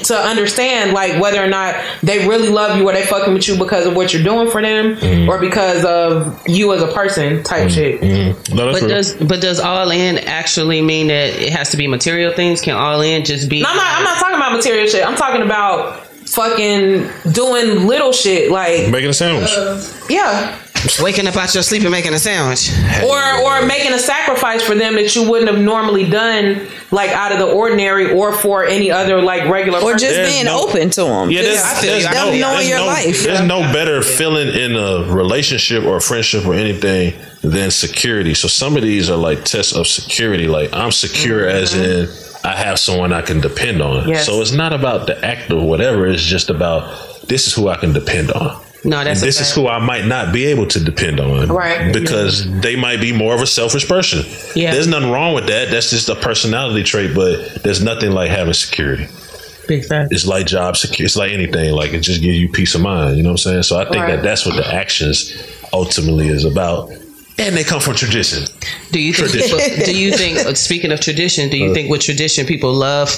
to understand like whether or not they really love you or they fucking with you because of what you're doing for them Mm. or because of you as a person type shit No, But real. does but does all in actually mean that it has to be material things? Can all in just be? No, I'm not. I'm not talking about material shit. I'm talking about fucking doing little shit like Making a sandwich. Uh, yeah, waking up out your sleep and making a sandwich. or or making a sacrifice for them that you wouldn't have normally done like out of the ordinary or for any other like regular Or just There's being no- open to them. Yeah, there's, I feel there's you. I no, feel you. knowing your no, life. There's no better feeling in a relationship or a friendship or anything than security. So some of these are like tests of security. Like I'm secure as mm-hmm. in I have someone I can depend on. Yes. So it's not about the act or whatever. It's just about this is who I can depend on. No, that's this is who I might not be able to depend on. Right. Because they might be more of a selfish person. Yeah. There's nothing wrong with that. That's just a personality trait, but there's nothing like having security. Big fact. It's like job security. It's like anything. Like it just gives you peace of mind. You know what I'm saying? So I think Right. that that's what the actions ultimately is about. And they come from tradition. Do you think? Tradition. People, do you think? uh, Speaking of tradition, do you think with tradition people love?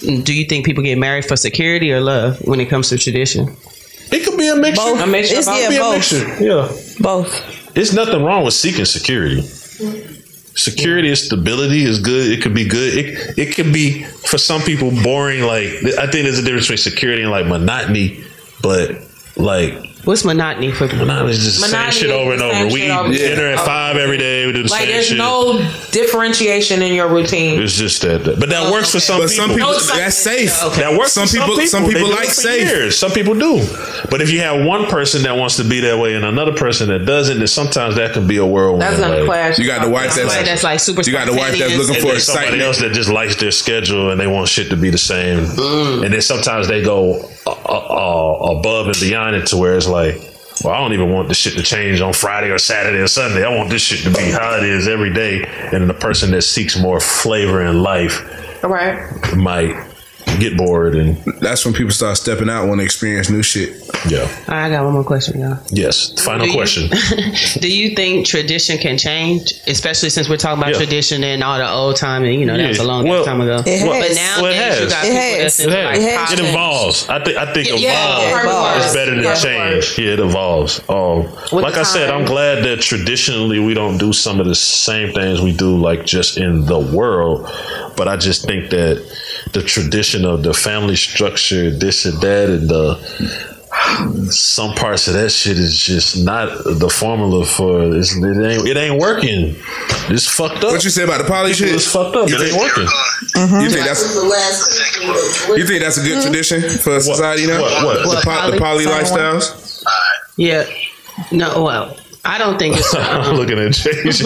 Do you think people get married for security or love when it comes to tradition? It could be a mixture. Both. A mixture It's, of yeah, It could be a both. mixture. Yeah. Both. It's nothing wrong with seeking security. Security and stability is good. It could be good. It it could be for some people boring. Like I think there's a difference between security and like monotony. But like What's monotony for people? monotony is just the same shit over and over. same We shit over eat dinner at five every day. We do the same thing. like same there's shit. no differentiation in your routine. It's just that, but that works for some But people. some people No, that's safe. That works. Some for people, some They people do like safe. years. Some people do. But if you have one person that wants to be that way and another person that doesn't, then sometimes that can be a whirlwind. That's gonna like- clash. You got the wife that's Somebody that's like super. you got the wife that's looking And for then somebody else that just likes their schedule and they want shit to be the same. Mm. And then sometimes they go uh, uh, uh, above and beyond it to where it's like, well, I don't even want the shit to change on Friday or Saturday or Sunday. I want this shit to be how it is every day. And the person that seeks more flavor in life right. might get bored and That's when people start stepping out when they experience new shit. yeah. All right, I got one more question, y'all. Yes. Final Do you- question. Do you think tradition can change, especially since we're talking about Yeah. tradition and all the old time and you know that was a long Well, time ago. It but has. now Well, it you got It people has. that's It, has. like It has. it evolves. I think. I think Yeah, evolve yeah, evolves. is better than Yeah. change. Yeah, it evolves. Um, With like I said. I'm glad that traditionally we don't do some of the same things we do, like just in the world. But I just think that the tradition of the family structure, this and that, and the some parts of that shit is just not the formula for it's, it ain't it ain't working. It's fucked up. What you say about the poly shit? It's fucked up. You It ain't think- working. You think that's the last you think that's a good tradition for society now? What- what? The, What, po- the poly? poly lifestyles. Yeah. No, well, I don't think it's. I'm um, looking at JJ.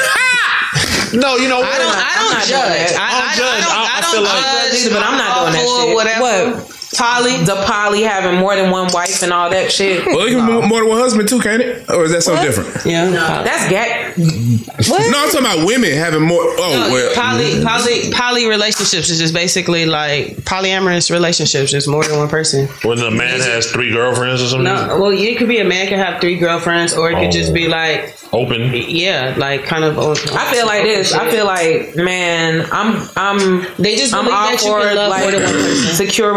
no, you know what? I don't. I don't judge. I, I don't judge. I, feel like- judge, But I'm not doing that shit. Whatever. What? Poly, the poly having more than one wife and all that shit. Well, it can be more than one husband too, can't it? Or is that something different? Yeah, that's gay. No, I'm talking about women having more. Oh, No, well, poly, mm-hmm. poly, poly relationships is just basically like polyamorous relationships. There's more than one person. When a man has three girlfriends or something, No, well, it could be a man can have three girlfriends, or it could just be like open. Yeah, like kind of. I feel like this. I feel like, man, I'm, I'm. They just I'm all that you for can love like more than one person. secure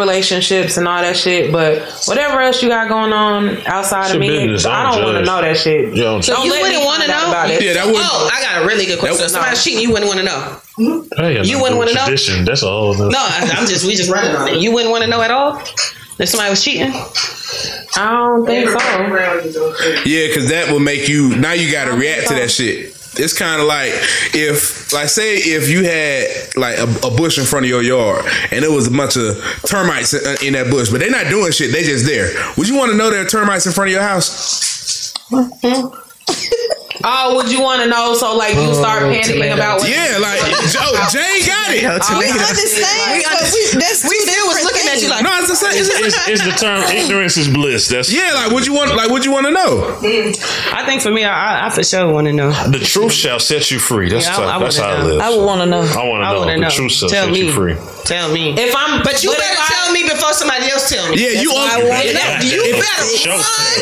relationships and all that shit. But whatever else you got going on outside It's of me, business. I I don't don't want to know that shit. You don't So Don't you wouldn't want to know? about it. Yeah, that would- Oh, I got a really good question. That- So somebody's cheating, you wouldn't want to know. Hey, You wouldn't wanna know? Hmm? Tradition. That's a whole. No, I, I'm just we just running on it. You wouldn't want to know at all if somebody was cheating. I don't think so. Yeah, because that will make you now. You got to react to that shit. It's kind of like if, like, say if you had like a, a bush in front of your yard and there was a bunch of termites in, uh, in that bush, but they're not doing shit. They just there. Would you want to know there are termites in front of your house? Mm-hmm. Oh, would you want to know? So like you start Oh, panicking tomato. about what? Yeah, like, Joe- Jay got it. Oh, We yeah. understand, We but understand. we- we still was looking at you like No, it's the same. It's, it's, it's the term ignorance is bliss. That's yeah. Like, would you want? Like, would you want to know? Mm. I think for me, I, I for sure want to know. The truth shall set you free. That's Yeah, I- how, I that's wanna how I live. I would wanna know. I want to know. wanna The know. truth shall Tell set me. you free. Tell me. If I'm, But you but better I- tell me before somebody else tell me. Yeah, you That's own- what I want to Yeah, know. yeah, You better, Show.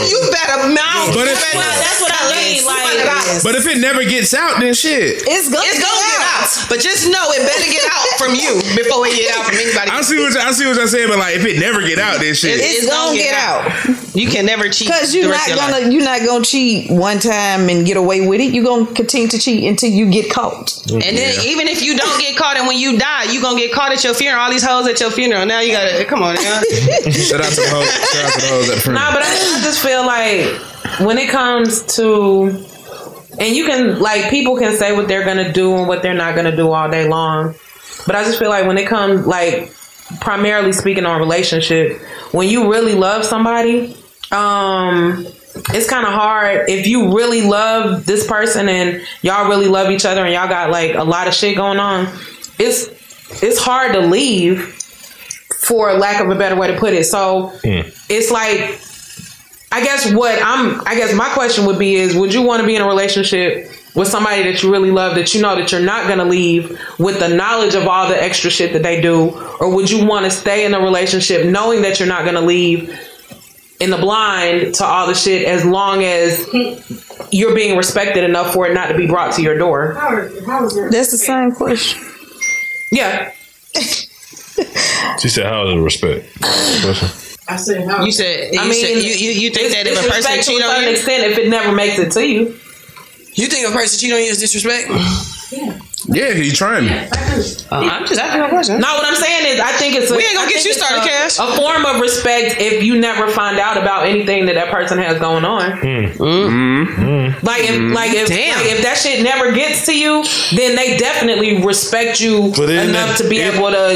you better mouth. But you if- better Well, that's what I tell mean, like- Somebody got- But if it never gets out, then shit. It's gonna, it's gonna get out. But just know it better get out from you before it get out from anybody. I see what I see what I saying, but like if it never get out, then shit. It's, gonna, get out. You can never cheat. Cause you're not rest of your gonna life. you're not gonna cheat one time and get away with it. You're gonna continue to cheat until you get caught. And then even if you don't get caught, and when you die, you gonna get caught at your funeral. All these hoes at your funeral. Now you gotta come on, yeah. Shout out to the hoes. Shout out to the hoes at funeral. Nah, but I, I just feel like when it comes to, and you can like people can say what they're gonna do and what they're not gonna do all day long, but I just feel like when it comes like primarily speaking on relationship, when you really love somebody, um. It's kind of hard if you really love this person and y'all really love each other and y'all got like a lot of shit going on. It's it's hard to leave for lack of a better way to put it. So it's like I guess what I'm I guess my question would be is would you want to be in a relationship with somebody that you really love that you know that you're not going to leave with the knowledge of all the extra shit that they do or would you want to stay in a relationship knowing that you're not going to leave in the blind to all the shit as long as you're being respected enough for it not to be brought to your door. That's the same question. Yeah. She said, "How is it respect?" Question. I said how. You said. You I mean, said you, you, you think that if a person disrespect to cheat a on certain you, extent if it never makes it to you. you think a person cheat on you is disrespect? Yeah, he trying. Uh, I'm just asking a question. No, what I'm saying is, I think it's a, We ain't gonna I get you started, a, Cash. A form of respect if you never find out about anything that that person has going on. Mm-hmm. Like if, like if, Damn. like if that shit never gets to you, then they definitely respect you enough that- to be it- able to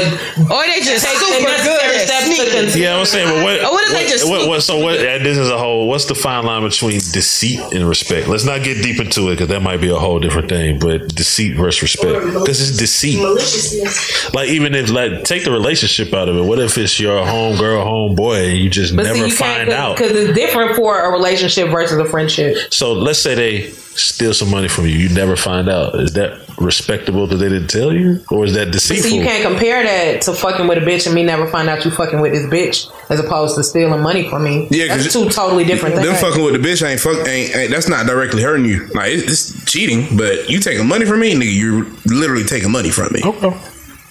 Or they just take super good steps to Yeah, I'm saying, but what? Or what if they just what, what, So what? This is a whole. What's the fine line between deceit and respect? Let's not get deep into it because that might be a whole different thing. But deceit versus respect, because it's deceit. Maliciousness. Like even if like take the relationship out of it. What if it's your home girl, home boy, and you just But never see, you find can't out? because it's different for a relationship versus a friendship. So let's say they steal some money from you. You never find out. Is that respectable that they didn't tell you, or is that deceitful? see, you can't compare that to fucking with a bitch and me never find out you fucking with this bitch as opposed to stealing money from me. Yeah, that's 'cause two totally different things. Them fucking with the bitch ain't fuck ain't, ain't that's not directly hurting you. Like it's, it's cheating, but you taking money from me, nigga. You're literally taking money from me. Okay.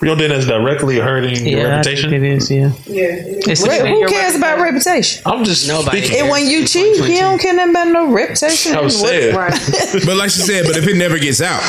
You don't think that's directly hurting your reputation? it is. Yeah. It's Re- who your cares about reputation? I'm just Nobody speaking. And when you cheat, you don't care nothing about no reputation. I was What- saying. but like she said, but if it never gets out,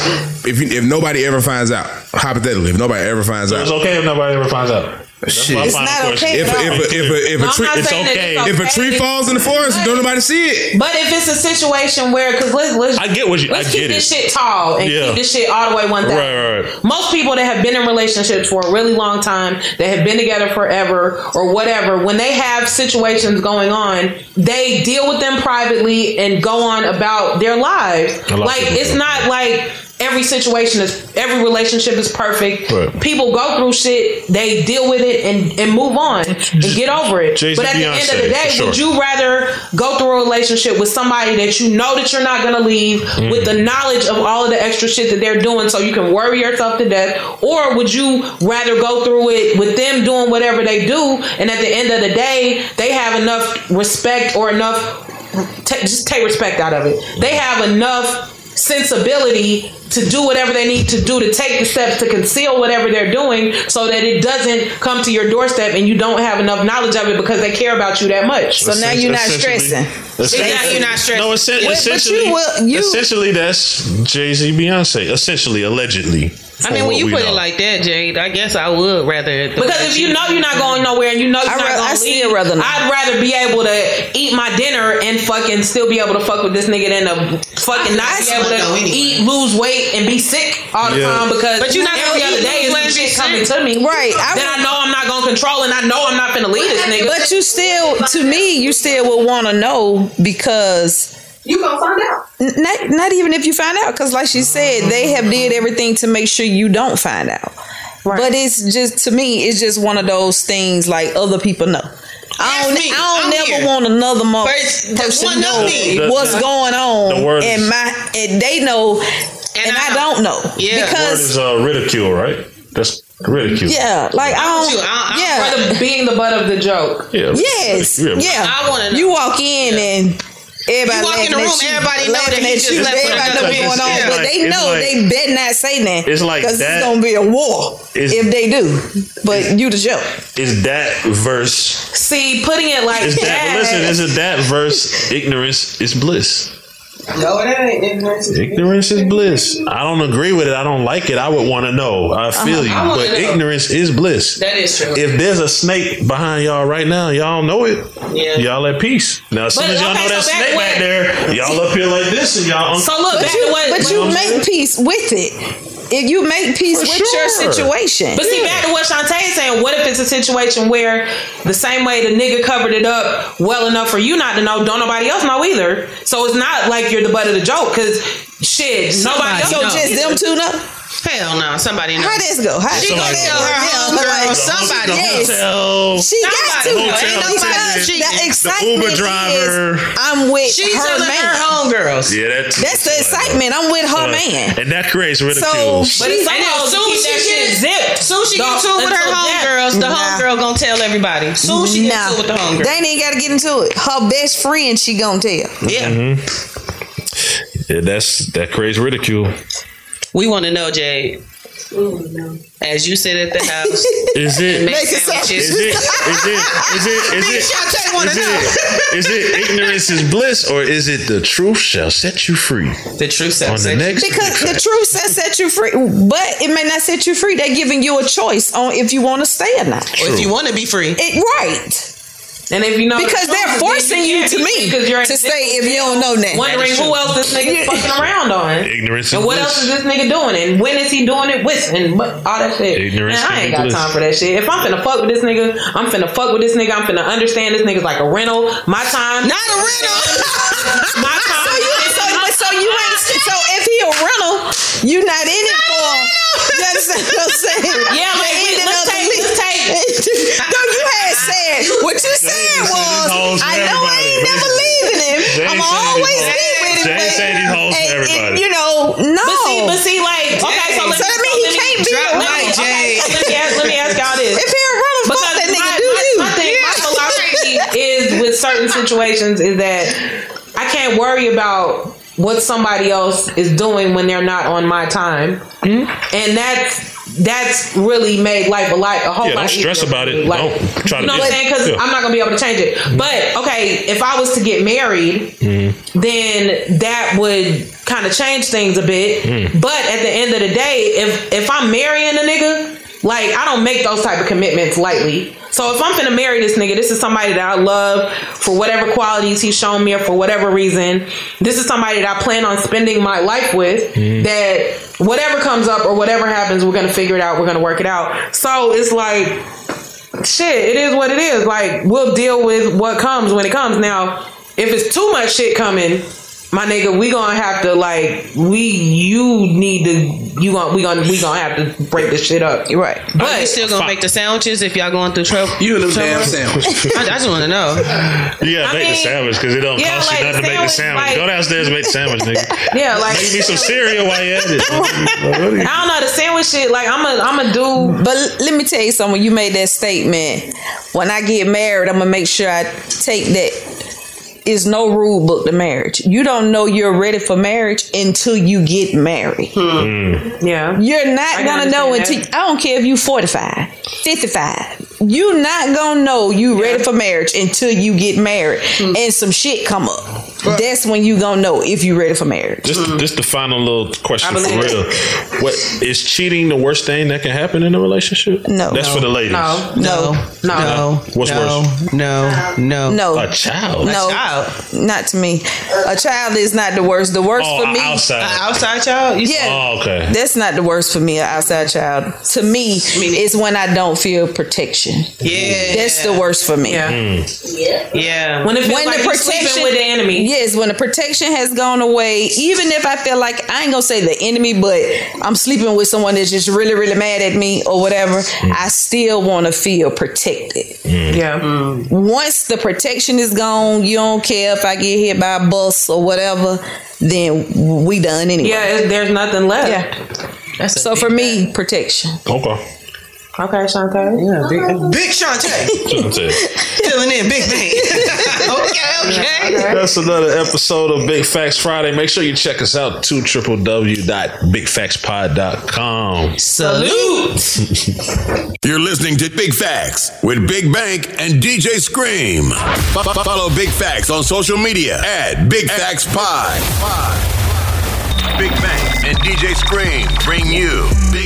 if you, if nobody ever finds out, hypothetically, if nobody ever finds So out, it's okay if nobody ever finds out. That's Shit. It's not okay if, at if, if, if, a, No, a I'm tree, it's saying that okay. If a tree falls in the forest, don't nobody see it. But if it's a situation where, because let's let's I get what you- let's I keep get this it. shit tall and Yeah. keep this shit all the way one thousand. Right, right. Most people that have been in relationships for a really long time, that have been together forever or whatever, when they have situations going on, they deal with them privately and go on about their lives. A lot of Like it's not like every situation is every relationship is perfect. Right. People go through shit, they deal with it and, and move on and get over it. Jay-Z, but at the end of the day, for would you rather go through a relationship with somebody that you know that you're not gonna leave Mm. with the knowledge of all of the extra shit that they're doing so you can worry yourself to death? Or would you rather go through it with them doing whatever they do and at the end of the day they have enough respect or enough ta just take respect out of it. They have enough sensibility to do whatever they need to do to take the steps to conceal whatever they're doing so that it doesn't come to your doorstep and you don't have enough knowledge of it because they care about you that much. So now you're not stressing. now you're not stressing. No, essen- But- but essentially, you will- you- essentially that's Jay Z, Beyonce. Essentially, allegedly. I mean, when you put know. it like that, Jade, I guess I would rather. Because if you know you're not going nowhere and you know you're I not ra- I going to still leave, rather not. I'd rather be able to eat my dinner and fucking still be able to fuck with this nigga than to fucking not be able to eat, lose weight, and be sick all the Yeah. time because But you not every gonna other eat, day lose is weight, some and be shit coming sick. to me. Right. I then I know I'm not gonna control and I know I'm not gonna leave this nigga. But you still, to me, you still would want to know because you gonna find out. Not, not even if you find out, because like she said, they have did everything to make sure you don't find out. But it's just to me, it's just one of those things like other people know. I don't, me. I don't I'm never here. want another mo- First, person to know me. The- what's the- going on, word and my and they know, and, I, don't know. Yeah. word because is uh, ridicule, right? That's ridicule. yeah, like I don't. you. I- yeah, Rather being the butt of the joke. Yeah. Yes. Yeah. Yeah. I wanna know. You walk in and everybody You walk in the room, you, everybody know laughing that he just you. left Everybody know another what's going on, Yeah. but they know like- they better not say that. It's like because it's gonna be a war if they do. But you the joke. Is that verse? See, putting it like Is that? that. but listen, is it that verse? Ignorance is bliss. No, it ain't. Ignorance is Ignorance is bliss. I don't agree with it. I don't like it. I would want to know. I feel Uh-huh. You, wanna but know. ignorance is bliss. That is true. If there's a snake behind y'all right now, y'all know it. Yeah. Y'all at peace. Now, as soon But, as y'all okay, know that so snake when- back there, y'all up here like this, and y'all. So look, But back you, to what, but you make peace with it. If you make peace For with your situation. But see, back to what Shantae is saying, what if it's a situation where the same way the nigga covered it up well enough for you not to know, don't nobody else know either. So it's not like you're the butt of the joke, because shit, nobody else so knows. just them two know. Hell no, somebody knows. How this go? How She how gonna tell her Yeah, homegirl, like, somebody yes. Hotel. She got to. Somebody. Ain't Ain't nobody- nobody cheating. that The Uber driver. is I'm with She her telling man. her homegirls. Yeah, that's That's the excitement. I'm with her man. and that creates ridicule. So- But it's She- some And then hoes soon keep she that get shit zipped. Soon she get Dog, to with her homegirls, the homegirl gonna tell everybody. Soon she get to with the homegirl. They ain't got to get into it. Her best friend, she gonna tell. Yeah. Mm-hmm. Yeah, that's that creates ridicule. We want to know, Jade. As you sit at the house, Is it? make Make sandwiches. Is it? Is it? Is it? Is it? Shantae wanna Is know. it? Is it ignorance is bliss, or is it the truth shall set you free? The truth On says the next Because the truth says set you free, but it may not set you free. They're giving you a choice on if you want to stay or not. Or if you want to be free. It, right. And if you know Because the they're truth, forcing you can't to me because you're to stay if you don't know that. wondering who else this nigga fucking around on. Ignorance And what else is this nigga doing? And when is he doing it with? And all that shit. Ignorance Man, I ain't got time for that shit. If I'm finna fuck with this nigga, I'm finna fuck with this nigga. I'm finna understand this nigga's like a rental. My time. Not a rental. My time. So you, so, but so you ain't. So if he a rental, You're not in it for. You understand what I'm saying? Yeah, The like, we- ending let's of the take- let's take- no, you had said what you said was. I know I ain't never leaving him. I'm said always be with him. Jay but- said these hoes for and- and, everybody. You know, no. But see, but see, like, okay, so, let So that mean he can't be drop a my- rental. okay, so let me ask, let me ask y'all this. If he a rental, fuck Because that nigga. my, do you? my thing, my philosophy is with certain situations is that I can't worry about what somebody else is doing when they're not on my time, Hmm? and that's that's really made life a lot a whole Yeah, lot don't stress about it. Like, Don't try to you know what I'm saying? Because Yeah. I'm not gonna be able to change it. But okay, if I was to get married, Mm-hmm. then that would kind of change things a bit. Mm. But at the end of the day, if if I'm marrying a nigga, like I don't make those type of commitments lightly. So if I'm gonna marry this nigga, this is somebody that I love for whatever qualities he's shown me or for whatever reason. This is somebody that I plan on spending my life with. Mm. That whatever comes up or whatever happens, we're gonna figure it out. We're gonna work it out. So it's like shit, it is what it is. Like we'll deal with what comes when it comes. Now, if it's too much shit coming, my nigga, we gonna have to like we you need to you gonna we gonna we gonna have to break this shit up. You're right. But you still gonna make the sandwiches if y'all going through trouble? You and them damn trouble? sandwiches. I, I just want to know. You gotta I make the mean, sandwich because it don't yeah, cost like, you nothing to make the sandwich, sandwich. like- Go downstairs and make the sandwich, nigga. Yeah, like Make me some cereal while you're at it. I don't know the sandwich shit. Like I'm a I'm a do. But let me tell you something. You made that statement, when I get married, I'm gonna make sure I take that. Is no rule book to marriage. You don't know you're ready for marriage until you get married. Hmm. Yeah, You're not gonna know understand until I don't care if you 45, 55. You're not gonna know you ready for marriage until you get married and some shit come up. That's when you gonna know if you ready for marriage. Just, mm-hmm. just the final little question for real. What is cheating the worst thing that can happen in a relationship? No. that's for the ladies. No. No. No. What's no, worse? No. No. No. A child. No, not to me. A child is not the worst. The worst Oh, for me, outside. A outside child? You yeah, Oh, okay. that's not the worst for me. An outside child, to me, is when I don't feel protection. Yeah, that's the worst for me. Yeah, Yeah. Yeah. When it feels like you sleeping with the enemy. Yes, when the protection has gone away, even if I feel like I ain't gonna say the enemy, but I'm sleeping with someone that's just really, really mad at me or whatever, mm. I still want to feel protected. Mm. Yeah. Mm. Once the protection is gone, you don't care if I get hit by a bus or whatever, then we done anyway. Yeah, there's nothing left. Yeah. so for me, protection. Okay. Okay, Shantae. Yeah, big, big Shantae. Shantae. Filling in, big bang. okay, okay. That's another episode of Big Facts Friday. Make sure you check us out to www.bigfactspod.com. Salute. You're listening to Big Facts with Big Bank and DJ Scream. Fo- fo- Follow Big Facts on social media at Big Facts Pod. Big Bank and DJ Scream bring you Big Facts.